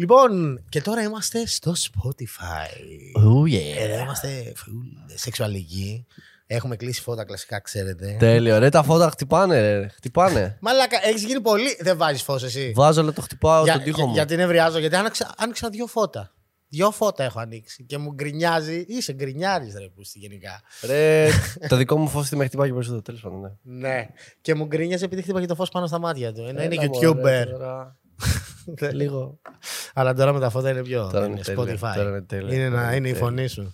Λοιπόν, και τώρα είμαστε στο Spotify. Oh yeah. Εδώ είμαστε full σεξουαλικοί. Έχουμε κλείσει φώτα κλασικά, ξέρετε. Τέλειο. Ρε, τα φώτα χτυπάνε, ρε. Χτυπάνε. Μαλάκα, έχεις γίνει πολύ. Δεν βάζεις φως εσύ. Βάζω, αλλά το χτυπάω Για- στον τοίχο μου. Γιατί νευριάζω, γιατί άνοιξα, άνοιξα δύο φώτα. Δύο φώτα έχω ανοίξει και μου γκρινιάζει. Είσαι γκρινιάρη, ρε, που γενικά. Ρε, το δικό μου φως τι με χτυπάει και περισσότερο. Τέλος πάντων, ναι. Ναι. Και μου γκρίνιαζε επειδή χτύπαγε το φως πάνω στα μάτια του. Ενώ είναι Έλα, μωρέ, YouTuber. Τώρα. Λίγο. Αλλά τώρα με τα φώτα είναι πιο. Τώρα είναι είναι τέλεια, Spotify. τώρα είναι τέλεια. Είναι, να, Τώρα είναι η είναι φωνή σου.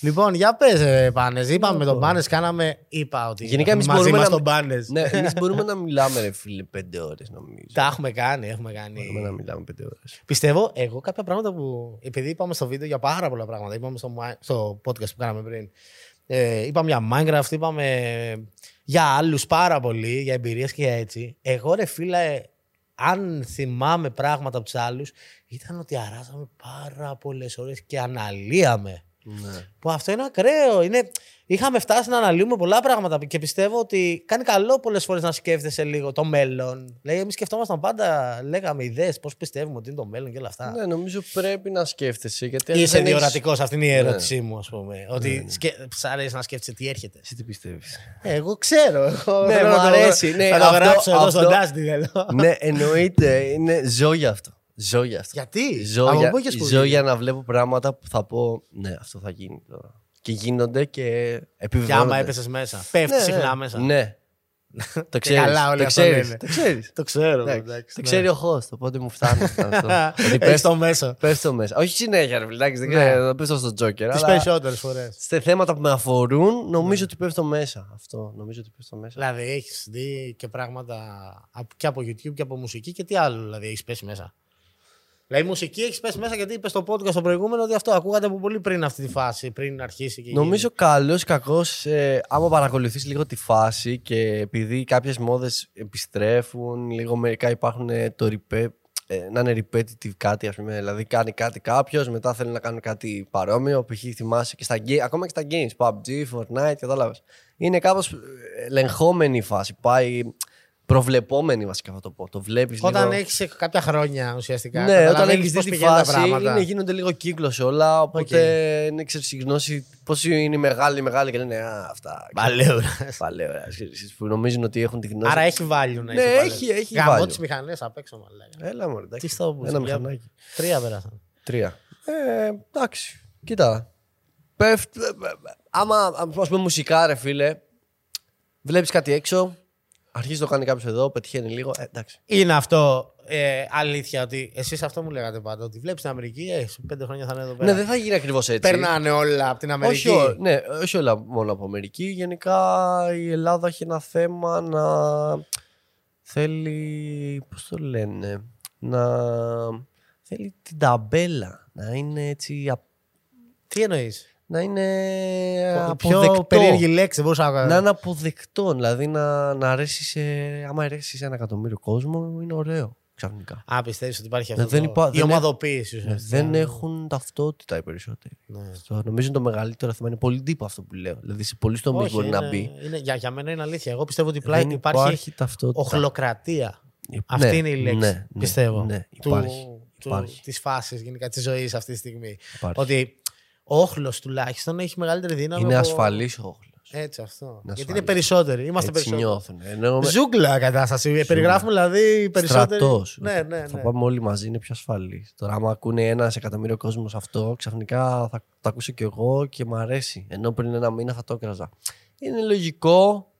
Λοιπόν, για πες, Πάνες. Είπαμε με τον Πάνες, κάναμε. Είπα ότι. Γενικά, εμείς μαζί μπορούμε μας να- τον Πάνες. Ναι, εμείς μπορούμε να μιλάμε, ρε φίλε, πέντε ώρες νομίζω. Τα έχουμε κάνει, έχουμε Μπορούμε να κάνει. μιλάμε πέντε ώρες. Πιστεύω εγώ κάποια πράγματα που. Επειδή είπαμε στο βίντεο για πάρα πολλά πράγματα. Είπαμε στο, Mi- στο podcast που κάναμε πριν. Ε, είπαμε για Minecraft, είπαμε για άλλους πάρα πολύ, για εμπειρίες και για έτσι. Εγώ ρε φίλε, αν θυμάμαι πράγματα από τους άλλους, ήταν ότι αράζαμε πάρα πολλές ώρες και αναλύαμε. Ναι. Που αυτό είναι ακραίο. Είναι... Είχαμε φτάσει να αναλύουμε πολλά πράγματα και πιστεύω ότι κάνει καλό πολλές φορές να σκέφτεσαι λίγο το μέλλον. Λέει, εμείς σκεφτόμασταν πάντα, λέγαμε ιδέες, πώς πιστεύουμε ότι είναι το μέλλον και όλα αυτά. Ναι, νομίζω πρέπει να σκέφτεσαι. Γιατί αν Είσαι δεν έχεις- διορατικός, αυτή είναι η Ναι. ερώτησή μου, ας πούμε. Ότι σκε... σ' αρέσει να σκέφτεσαι τι έρχεται. Εσύ τι πιστεύεις; Ε, εγώ ξέρω. Εγώ Ναι, θέλω μου να το- αρέσει, ναι, θα το αυτό- γράψω εδώ αυτό- στον Dusty, θέλω. ναι, εννοείται. Είναι ζω για αυτό. Ζω για αυτό. Γιατί, Ζω από για, πού έχεις σπουδή; ζω για να βλέπω πράγματα που θα πω ναι, αυτό θα γίνει τώρα. Και γίνονται και Και επιβεβαιώνονται. άμα έπεσες μέσα. Πέφτεις Ναι, συχνά ναι. μέσα. Ναι. το ξέρεις. καλά όλοι το αυτό ξέρεις. λένε. Το ξέρεις. Το ξέρω. Εντάξει, εντάξει, το ναι. ξέρει ο host, οπότε μου φτάνει. αυτό. Ότι Έχεις πέφτει- το μέσο. Πέφτω μέσα. Όχι συνέχεια, ρε φίλε, εντάξει, δεν Ναι. ξέρω, πέφτω στο Joker. Τις αλλά περισσότερες φορές. Σε θέματα που με αφορούν, Ναι. νομίζω ότι πέφτω μέσα. Αυτό, νομίζω ότι πέφτω μέσα. Δηλαδή, έχεις δει και πράγματα απ- και από YouTube και από μουσική και τι άλλο δηλαδή έχεις πέσει μέσα. Δηλαδή, μουσική έχεις πέσει μέσα γιατί είπες στο podcast στο προηγούμενο ότι αυτό ακούγατε από πολύ πριν αυτή τη φάση, πριν αρχίσει και. Νομίζω καλός ή κακός, ε, άμα παρακολουθείς λίγο τη φάση και επειδή κάποιες μόδες επιστρέφουν, λίγο μερικά υπάρχουν ε, το repe- ε, να είναι repetitive κάτι, ας πούμε. Δηλαδή κάνει κάτι κάποιος, μετά θέλει να κάνει κάτι παρόμοιο. Π.χ. θυμάσαι και στα ga- ακόμα και στα games, PUBG, Fortnite, κατάλαβες. Είναι κάπως ελεγχόμενη η φάση. Πάει προβλεπόμενη βασικά θα το πω. Το βλέπεις Όταν λίγο. έχεις κάποια χρόνια ουσιαστικά. Ναι, όταν καταλαβαίνεις έχεις δει πώς τη πηγαίνουν τα φάση, πράγματα. είναι, γίνονται λίγο κύκλος όλα. Οπότε είναι ξέρεις, η γνώση πόσο είναι οι μεγάλοι, μεγάλοι και λένε Α, αυτά. Παλαιόρα. Παλαιόρα. ξέρεις, Που νομίζουν ότι έχουν τη γνώση. Άρα έχει value να Ναι, είσαι έχει- έχει Γαμώ value. τις μηχανές απ' έξω, μα λέγανε. Έλα μου, εντάξει. Τι στο που Ένα για- μηχανάκι. Τρία πέρασαν. Τρία. Ε, εντάξει. Κοίτα. Πέφτει. Άμα, ας πούμε, μουσικά, ρε φίλε, βλέπεις κάτι έξω, αρχίζει το κάνει κάποιος εδώ, πετυχαίνει λίγο. Ε, εντάξει. Είναι αυτό ε, αλήθεια ότι εσείς αυτό μου λέγατε πάντα. Ότι βλέπεις την Αμερική, ε, σε πέντε χρόνια θα είναι εδώ πέρα. Ναι, δεν θα γίνει ακριβώς έτσι. Περνάνε όλα από την Αμερική. Όχι, ό- ναι, όχι όλα μόνο από Αμερική. Γενικά η Ελλάδα έχει ένα θέμα να θέλει. Πώς το λένε. Να θέλει την ταμπέλα. Να είναι έτσι. α- Τι εννοείς; Να είναι Πιο αποδεκτό. περίεργη λέξη, δεν μπορούσα να Να είναι αποδεκτό. Δηλαδή να, να αρέσει σε. Άμα αρέσει σε ένα εκατομμύριο κόσμο, είναι ωραίο ξαφνικά. Α, πιστεύεις ότι υπάρχει αυτό. Ναι, δεν το- υπά- Η δεν ομαδοποίηση Ναι, ουσιαστικά. δεν έχουν ταυτότητα οι περισσότεροι. Ναι. Αυτό, νομίζω είναι το μεγαλύτερο θέμα. Είναι πολύ τύπο αυτό που λέω. Δηλαδή σε πολλού τομεί Όχι, μπορεί είναι, να μπει. Είναι, για, για μένα είναι αλήθεια. Εγώ πιστεύω ότι πλάι, Δεν υπάρχει, υπάρχει ταυτότητα. οχλοκρατία. Ναι, Αυτή είναι η λέξη. ναι, ναι, πιστεύω. Ναι, του, υπάρχει. του, υπάρχει, της φάσης γενικά της ζωής αυτή τη στιγμή. υπάρχει. Ότι ο όχλος τουλάχιστον έχει μεγαλύτερη δύναμη. είναι από- ασφαλής ο όχλος. Έτσι αυτό. Γιατί ασφαλής. είναι περισσότεροι. Είμαστε Έτσι περισσότεροι. νιώθουν. Ενώ με- Ζούγκλα κατάσταση. Περιγράφουμε δηλαδή περισσότεροι. στρατός. Ναι, ναι, Θα ναι. πάμε όλοι μαζί, είναι πιο ασφαλής. Τώρα, άμα ακούνε ένας εκατομμύριο κόσμος αυτό, ξαφνικά θα το ακούσω κι εγώ και μου αρέσει. Ενώ πριν ένα μήνα θα το έκραζα. Είναι λογικό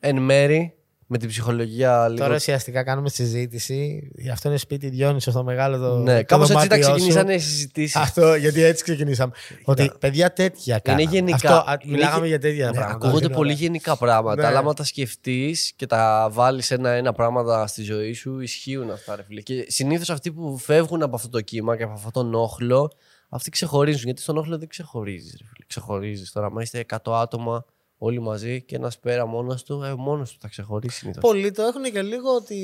εν μέρη με την ψυχολογία λίγο. Τώρα ουσιαστικά κάνουμε συζήτηση. Αυτό είναι σπίτι Διόνυσος στο μεγάλο το. ναι, το κάπως έτσι τα δωμάτιό σου. ξεκινήσανε οι συζητήσεις. Αυτό, γιατί έτσι ξεκινήσαμε. Ότι παιδιά τέτοια κάναμε. γενικά. Αυτό, α, Είναι μιλάγαμε γε- για τέτοια Ναι, πράγματα. ακούγονται είναι πολύ ωραία. γενικά πράγματα, Ναι. αλλά άμα τα σκεφτείς και τα βάλεις ένα-ένα πράγματα στη ζωή σου, ισχύουν αυτά, ρε φίλε. Και συνήθως αυτοί που φεύγουν από αυτό το κύμα και από αυτόν τον όχλο, αυτοί ξεχωρίζουν. Γιατί στον όχλο δεν ξεχωρίζεις, ρε φίλε. Ξεχωρίζεις. Τώρα, άμα είστε 100 άτομα όλοι μαζί και ένας πέρα μόνος του, ε, μόνος του θα ξεχωρίσει. συνήθως. Πολλοί το έχουν και λίγο ότι.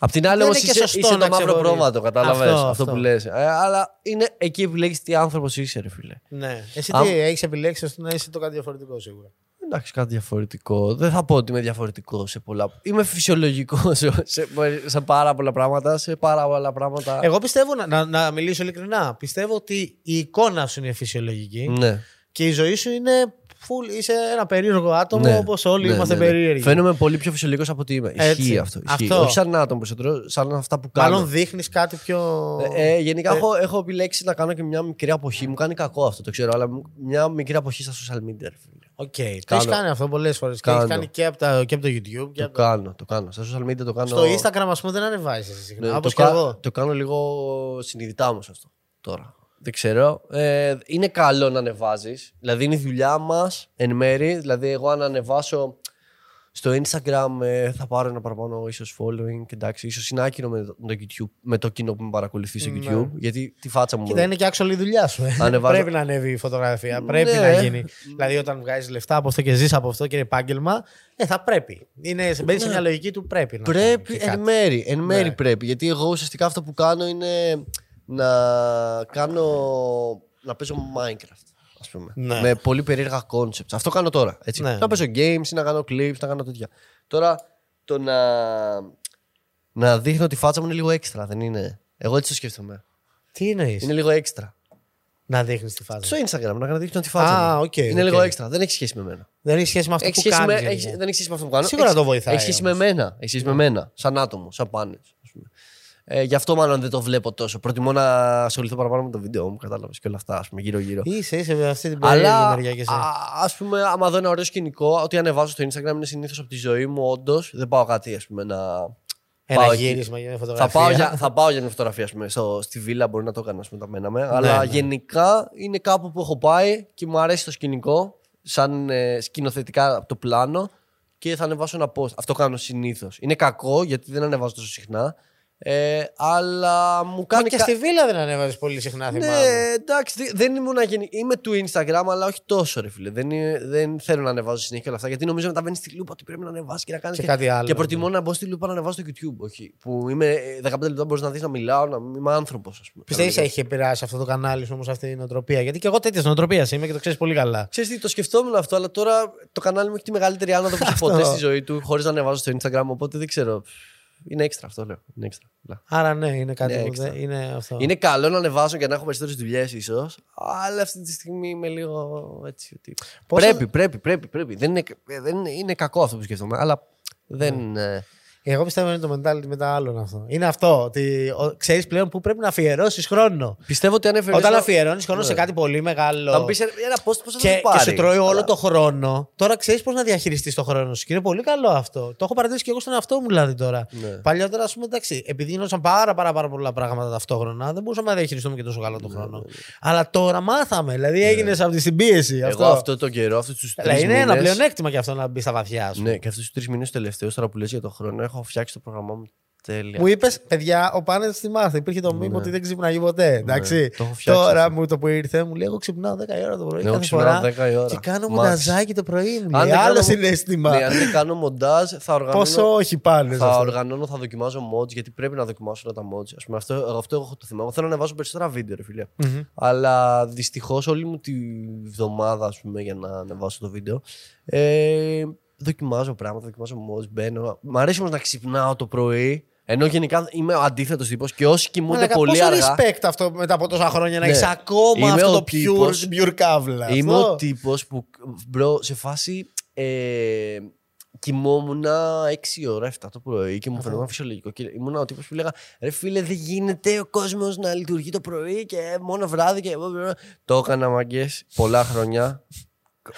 Απ' την άλλη Δεν όμως είναι και είσαι, σωστό είσαι να το μαύρο ξεχωρίζεις. πρόβατο, κατάλαβες Αυτό, αυτό, αυτό. που λε. αλλά είναι εκεί επιλέγει τι άνθρωπος είσαι, ρε φίλε. Ναι. Εσύ Αμ- τι έχεις επιλέξει ώστε να είσαι το κάτι διαφορετικό σίγουρα; Εντάξει, κάτι διαφορετικό. Δεν θα πω ότι είμαι διαφορετικό σε πολλά. Είμαι φυσιολογικό σε, σε, σε πάρα πολλά πράγματα. Σε πάρα πολλά πράγματα. Εγώ πιστεύω, να, να, να μιλήσω ειλικρινά, πιστεύω ότι η εικόνα σου είναι φυσιολογική ναι. και η ζωή σου είναι full, είσαι ένα περίεργο άτομο Ναι. όπως όλοι Ναι, είμαστε ναι, ναι. περίεργοι. Φαίνομαι πολύ πιο φυσιολογικός από ότι είμαι. Έτσι. Ισχύει αυτό. Ισχύει. Αυτό. Όχι σαν άτομο περισσότερο, σαν αυτά που κάνω. Μάλλον δείχνεις κάτι πιο... Ε, ε, γενικά έχω, έχω επιλέξει να κάνω και μια μικρή αποχή. Μου κάνει κακό αυτό, το ξέρω, αλλά μια μικρή αποχή στα social media. ρε φίλε. Οκ, το Κάνω. έχεις κάνει αυτό πολλές φορές. Και Κάνω. έχεις κάνει και από, τα, και από το YouTube. Και Το από το... κάνω, το κάνω. Στα social media το κάνω. Στο Instagram, ας πούμε, δεν ανεβάζει εσύ συχνά. Ναι, Όπως το, και κα- εγώ. το κάνω λίγο συνειδητά όμως αυτό τώρα. Δεν ξέρω. Ε, είναι καλό να ανεβάζεις. Δηλαδή είναι η δουλειά μας εν μέρη. Δηλαδή, εγώ αν ανεβάσω στο Instagram ε, θα πάρω ένα παραπάνω ίσως following. Εντάξει, ίσως είναι άκυρο με το, με το YouTube, με το κοινό που με παρακολουθεί στο Ναι. YouTube. Γιατί τη φάτσα μου. Κοίτα, είναι και actual η δουλειά σου. ε. Ανεβάζω- Πρέπει να ανέβει η φωτογραφία. Πρέπει Ναι. να γίνει. δηλαδή, όταν βγάζεις λεφτά από αυτό και ζεις από αυτό και είναι επάγγελμα, ε, θα πρέπει. Είναι, μπαίνει σε μια λογική του πρέπει να Πρέπει κάνει και εν κάτι. μέρη. Εν μέρη Ναι. πρέπει. Γιατί εγώ ουσιαστικά αυτό που κάνω είναι να κάνω. να παίζω Minecraft. Ας πούμε. Ναι. Με πολύ περίεργα concepts. Αυτό κάνω τώρα. Έτσι. Ναι. Να παίζω games ή να κάνω clips, να κάνω τέτοια. Τώρα το να. να δείχνω τη φάτσα μου είναι λίγο έξτρα, δεν είναι; Εγώ έτσι το σκέφτομαι. Τι εννοείς; Είναι λίγο έξτρα. Να δείχνεις τη φάση. Στο Instagram να δείχνω τη φάτσα Α, μου. οκ, είναι οκ. λίγο έξτρα. Δεν έχει σχέση με μένα. Δεν έχει σχέση με αυτό Έχει που σχέση με, κάνει. έχει- δεν έχει σχέση με αυτό που κάνω. Σίγουρα Έχει- το βοηθάει Έχει σχέση με όμως. Ναι. μένα. Έχει σχέση με μένα. Σαν άτομο, σαν Πάνεζ. Ε, γι' αυτό μάλλον δεν το βλέπω τόσο. Προτιμώ να ασχοληθώ παραπάνω με το βίντεο μου, κατάλαβες και όλα αυτά, ας πούμε, γύρω-γύρω. Είσαι, είσαι με αυτή την περίεργη Αλλά μεριά και εσύ. α ας πούμε, άμα δω ένα ωραίο σκηνικό, ό,τι ανεβάζω στο Instagram είναι συνήθως από τη ζωή μου, όντως. Δεν πάω κάτι, ας πούμε, να. Ένα πάω εκεί. γύρισμα για μια Θα φωτογραφία. πάω, για, θα πάω για μια φωτογραφία, ας πούμε, στο, στη βίλα μπορεί να το έκανα, ας πούμε, τα μέναμε. αλλά ναι. γενικά είναι κάπου που έχω πάει και μου αρέσει το σκηνικό, σαν ε, σκηνοθετικά από το πλάνο και θα ανεβάσω ένα post. Αυτό κάνω συνήθως. Είναι κακό γιατί δεν ανεβάζω τόσο συχνά. Ε, αλλά μου Μα κάνει. και κα- στη βίλα δεν ανέβαζες πολύ συχνά, ναι, θυμάμαι. εντάξει, δε- δεν ήμουν αγενή. Είμαι του Instagram, αλλά όχι τόσο, ρε φίλε. Δεν, είναι- δεν θέλω να ανεβάζω συνέχεια και όλα αυτά. Γιατί νομίζω μεταβαίνει στη λούπα ότι πρέπει να ανεβάσεις και να κάνεις. Και κάτι άλλο, Και προτιμώ να μπω στη λούπα να ανεβάσω στο YouTube. Όχι. Που είμαι ε, 15 λεπτά μπορείς να δεις να μιλάω, να είμαι άνθρωπος, ας πούμε. Πιστεύεις Κανονικά. έχει επηρεάσει αυτό το κανάλι σου όμως αυτή η νοοτροπία; Γιατί και εγώ τέτοια νοοτροπία είμαι και το ξέρεις πολύ καλά. Ξέρεις τι, το σκεφτόμουν αυτό, αλλά τώρα το κανάλι μου έχει τη μεγαλύτερη άνοδο που είχε Αυτό. ποτέ στη ζωή του, χωρίς να ανεβάζω στο Instagram. Οπότε δεν ξέρω. Είναι έξτρα αυτό, λέω. Είναι έξτρα. Απλά. Άρα ναι, είναι κάτι Ναι, που έξτρα. δεν- είναι αυτό. Είναι καλό να ανεβάζω και να έχω περισσότερες δουλειές, ίσως. Αλλά αυτή τη στιγμή είμαι λίγο έτσι. Ότι... Πόσο- Πρέπει, πρέπει, πρέπει. πρέπει. Δεν, είναι, ε, δεν είναι, είναι κακό αυτό που σκέφτομαι, αλλά δεν. ε, Εγώ πιστεύω είναι το mentality μετά άλλον αυτό. Είναι αυτό. Ότι ξέρεις πλέον πού πρέπει να αφιερώσεις χρόνο. Πιστεύω ότι αν έφερε. Όταν αφιερώνεις χρόνο Ναι. σε κάτι πολύ μεγάλο. Θα μου πεις ένα post πώς θα και, το και πάρει; σου τρώει όλο Αλλά- το χρόνο. Τώρα ξέρεις πώς να διαχειριστείς το χρόνο σου. Και είναι πολύ καλό αυτό. Το έχω παρατηρήσει και εγώ στον εαυτό μου δηλαδή τώρα. Ναι. Παλιότερα, ας πούμε, εντάξει, επειδή γινόταν πάρα, πάρα, πάρα πολλά πράγματα ταυτόχρονα, δεν μπορούσαμε να διαχειριστούμε και τόσο καλά Ναι, τον χρόνο. Αλλά τώρα μάθαμε. Δηλαδή έγινες από την πίεση. Εγώ Αυτό. αυτό το καιρό, αυτούς τους τρεις Δηλαδή, είναι ένα μήνες- πλεονέκτημα και αυτό να μπει στα βαθιά σου. Ναι, και αυτούς τους τρεις μήνες τελευταίου, τώρα που λες για τον χρόνο, έχω φτιάξει το πρόγραμμά μου τέλεια. Μου είπες, παιδιά, ο Πάνε στη μάθα. Υπήρχε το μήνυμα ότι δεν ξυπνάει ποτέ. Εντάξει. Ναι. το έχω φτιάξει Τώρα αυτό. μου το που ήρθε, μου λέει: Εγώ ξυπνάω 10 η ώρα το πρωί. Ναι, εγώ κάθε ξυπνάω φορά 10 η ώρα. Και κάνω Max. μονταζάκι το πρωί. Μου Αν λέει: δεν Άλλο κάνω- συνέστημα. Ναι, αν δεν κάνω μοντάζ, θα οργανώνω. Πόσο όχι πάνε. Θα οργανώνω, θα δοκιμάζω mods, γιατί πρέπει να δοκιμάσω όλα τα mods. Ας πούμε, αυτό, αυτό έχω το θέμα. Εγώ θέλω να ανεβάσω περισσότερα βίντεο, ρε φίλε. Αλλά δυστυχώς όλη μου τη βδομάδα, ας πούμε, για να ανεβάσω το βίντεο, ε, δοκιμάζω πράγματα, δοκιμάζω mods, μπαίνω. Μ' αρέσει όμως να ξυπνάω το πρωί. Ενώ γενικά είμαι ο αντίθετος τύπος και όσοι κοιμούνται πολύ πόσο αργά. respect αυτό μετά από τόσα χρόνια να Ναι. έχεις ακόμα Είμαι αυτό ο το pure, τύπος- pure καύλα. Είμαι Αυτό. ο τύπος που, bro, σε φάση. Ε, κοιμόμουν 6 ώρα, 7 το πρωί και μου φαινόταν φυσιολογικό. Και ήμουν ο τύπος που λέγα Ρε φίλε, δεν γίνεται ο κόσμος να λειτουργεί το πρωί και μόνο βράδυ. Και... Το έκανα μαγκέ πολλά χρόνια.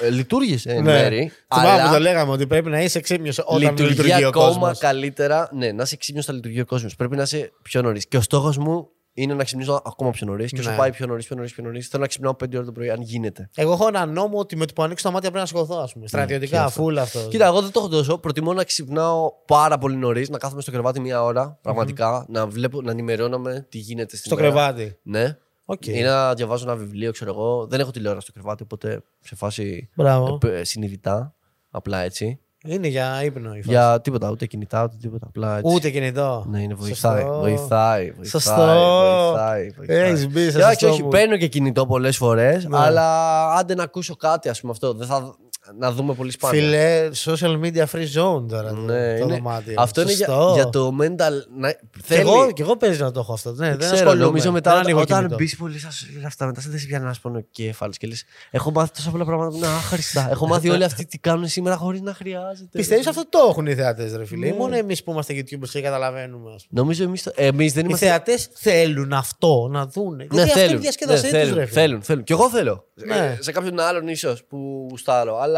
Ε, λειτουργήσε εν Ναι. μέρη. Θυμάμαι αλλά που το λέγαμε ότι πρέπει να είσαι ξύπνιος όταν λειτουργεί, λειτουργεί ο ακόμα κόσμος. καλύτερα. Ναι, να είσαι ξύπνιος θα λειτουργεί ο κόσμος. Πρέπει να είσαι πιο νωρίς. Και ο στόχος μου είναι να ξυπνήσω ακόμα πιο νωρίς. Και όσο Ναι. πάει πιο νωρίς, πιο νωρίς, πιο νωρίς, θέλω να ξυπνάω 5 ώρα το πρωί, αν γίνεται. Εγώ έχω ένα νόμο ότι με το που ανοίξω τα μάτια πρέπει να σηκωθώ, ας πούμε. Στρατιωτικά, αυτό. φούλ αυτός. Κοίτα, εγώ δεν το έχω τόσο. Προτιμώ να ξυπνάω πάρα πολύ νωρίς, να κάθομαι στο κρεβάτι μία ώρα, πραγματικά, να βλέπω, να ενημερώνομαι τι γίνεται στην Στο μέρα. κρεβάτι. Ναι. Οκ. Ή να διαβάζω ένα βιβλίο, ξέρω εγώ. Δεν έχω τηλεόραση στο κρεβάτι, οπότε σε φάση Μπράβο. ε, συνειδητά. Απλά έτσι. Είναι για ύπνο η φάση. Για τίποτα, ούτε κινητά, ούτε τίποτα. Απλά έτσι. Ούτε κινητό. Ναι, είναι βοηθάει. Σωστό. Βοηθάει. βοηθάει Σωστό. Βοηθάει. βοηθάει. Έχεις μπει σε Και όχι, σωστό όχι, μου. παίρνω και κινητό πολλές φορές, Ναι. αλλά άντε να ακούσω κάτι, ας πούμε αυτό. Δεν θα, να δούμε πολύ σπάνια. Φίλε, social media free zone τώρα. το- Ναι, το είναι- δωμάτιο. Αυτό είναι για, Σωστό. για το mental. Να, Κι θέλει, εγώ, κι εγώ παίζει να το έχω αυτό. Ναι, δεν ξέρω, ασχολούμαι. νομίζω μετά Δεν όταν, ανοίγω όταν κινητό. μπεις πολύ στα αυτά, μετά δεν σε πιάνει ένα πονοκέφαλο και λες: Έχω μάθει τόσα πολλά πράγματα που είναι άχρηστα. Έχω μάθει όλοι αυτοί τι κάνουν σήμερα χωρίς να χρειάζεται. Πιστεύεις αυτό το έχουν οι θεατές, ρε φίλε. Ή Ναι. μόνο εμείς που είμαστε YouTubers και καταλαβαίνουμε. ας πούμε. Νομίζω εμείς εμείς δεν Οι είμαστε. θεατές θέλουν αυτό να δούνε. Ναι, Γιατί αυτό είναι η θέλουν. διασκέδασή ναι, τους, θέλουν, ρε φίλε. θέλουν, θέλουν. Και εγώ θέλω. Ναι. Ε, Σε κάποιον άλλον ίσως που γουστάρω. Αλλά.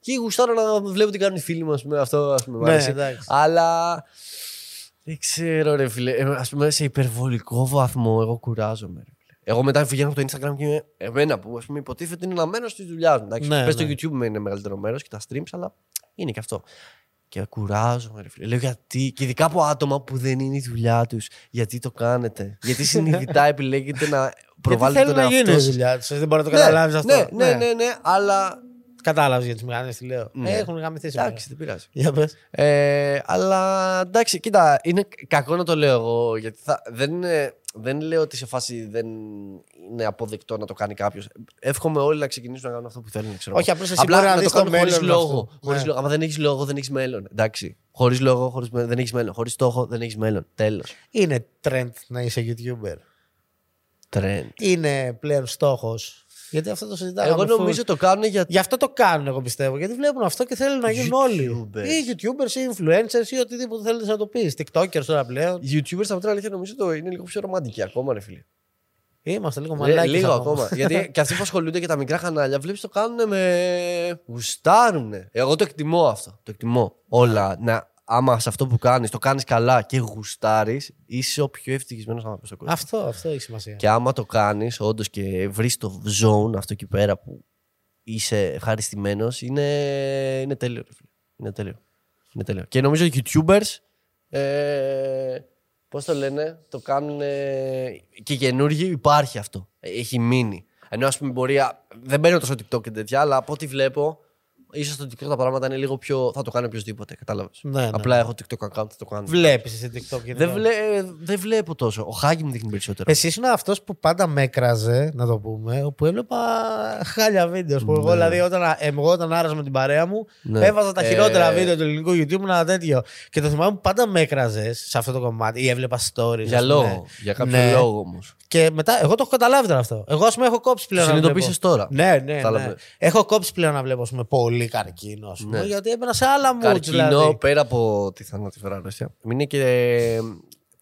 Και γουστάρω να βλέπω τι κάνουν οι φίλοι μου, ας πούμε. Αυτό ας πούμε, μου Ναι, αρέσει. εντάξει. Αλλά. Δεν ξέρω, ρε φίλε. Ε, ας πούμε, σε υπερβολικό βαθμό, εγώ κουράζομαι. Ρε. φίλε. Εγώ μετά βγαίνω από το Instagram και είμαι εμένα που ας πούμε, υποτίθεται είναι ένα μέρο τη δουλειά μου. εντάξει. Ναι, Πες ναι. το YouTube με είναι μεγαλύτερο μέρος και τα streams, αλλά είναι και αυτό. Και κουράζομαι, ρε φίλε. Λέω γιατί, και ειδικά από άτομα που δεν είναι η δουλειά τους, γιατί το κάνετε; γιατί συνειδητά επιλέγετε να Γιατί προβάλλετε θέλουν τον να γίνει εαυτό η σας; δουλειά τους. Δεν μπορεί να το Ναι, καταλάβεις αυτό. Ναι, ναι, ναι, ναι, αλλά. Κατάλαβες για τι μεγάλε τι λέω. Ναι. Ε, Έχουν γαμηθεί σήμερα. Εντάξει, δεν πειράζει. Για πες. Ε, αλλά εντάξει, κοίτα, είναι κακό να το λέω εγώ. Γιατί θα, δεν, είναι, δεν λέω ότι σε φάση δεν είναι αποδεκτό να το κάνει κάποιος. Εύχομαι όλοι να ξεκινήσουν να κάνουν αυτό που θέλουν. Ξέρω. Όχι, απλώς εσύ Απλά μπορεί να να δεις το το κάνουν χωρίς μέλλον λόγο. αυτό. Χωρίς Ναι. λόγο. Άμα δεν έχεις λόγο, δεν έχεις μέλλον. Εντάξει. Χωρίς λόγο, χωρίς, με- δεν έχεις μέλλον. Χωρίς στόχο, δεν έχεις μέλλον. Τέλος. Είναι trend να είσαι YouTuber. Trend. Είναι πλέον στόχος. Γιατί αυτό το συζητάμε. Εγώ νομίζω το κάνουν για. Γι' αυτό το κάνουν, εγώ πιστεύω. Γιατί βλέπουν αυτό και θέλουν να γίνουν όλοι. YouTubers. Ή YouTubers ή influencers ή οτιδήποτε θέλετε να το πεις. TikTokers τώρα πλέον. Οι YouTubers από την αλήθεια νομίζω το είναι λίγο πιο ρομαντικοί ακόμα, ρε φίλε. Είμαστε λίγο Λέ- μαλάκια. λίγο ακόμα. Γιατί και αυτοί που ασχολούνται και τα μικρά κανάλια, βλέπεις το κάνουν με. γουστάρουνε. Εγώ το εκτιμώ αυτό. Το εκτιμώ. Όλα. Να, άμα σε αυτό που κάνεις το κάνεις καλά και γουστάρεις, είσαι ο πιο ευτυχισμένος άνθρωπος στον κόσμο. Αυτό, αυτό έχει σημασία. Και άμα το κάνεις, όντως και βρεις το zone αυτό εκεί πέρα που είσαι ευχαριστημένος, είναι, είναι τέλειο. ρε φίλε. Είναι τέλειο. Είναι τέλειο. Και νομίζω οι YouTubers. Ε, Πώς το λένε, το κάνουν. και καινούργοι υπάρχει αυτό. Έχει μείνει. Ενώ ας πούμε μπορεί. α- Δεν μπαίνω τόσο TikTok και τέτοια, αλλά από ό,τι βλέπω, ίσως στο TikTok τα πράγματα είναι λίγο πιο. θα το κάνει οποιοδήποτε. Κατάλαβες. Ναι, ναι. Απλά έχω TikTok account, θα το κάνω. Βλέπεις εσύ TikTok. γενικά. Δεν, βλέ, δεν βλέπω τόσο. Ο Χάκη μου δείχνει περισσότερο. Εσύ ήσουν αυτός που πάντα με έκραζε, να το πούμε, όπου έβλεπα χάλια βίντεο. Που εγώ, Ναι. δηλαδή, όταν, εγώ όταν άραζα με την παρέα μου, Ναι. έβαζα τα χειρότερα Ε, βίντεο του ελληνικού YouTube, ένα τέτοιο. Και το θυμάμαι που πάντα με έκραζες σε αυτό το κομμάτι ή έβλεπα stories. Για ας πούμε. λόγο. Για κάποιο Ναι. λόγο όμως. Και μετά, εγώ το έχω καταλάβει τώρα αυτό. Εγώ, ας πούμε, έχω κόψει πλέον. να Συνειδητοποίησε βλέπω. τώρα. Ναι, ναι, ναι. Κατάλαβε. Έχω κόψει πλέον να βλέπω ας πούμε, πολύ καρκίνο. Ας πούμε, Ναι. Γιατί έμπαινα σε άλλα moods. Καρκίνο Δηλαδή, πέρα από τη θανατηφόρα αρρώστια. Είναι και.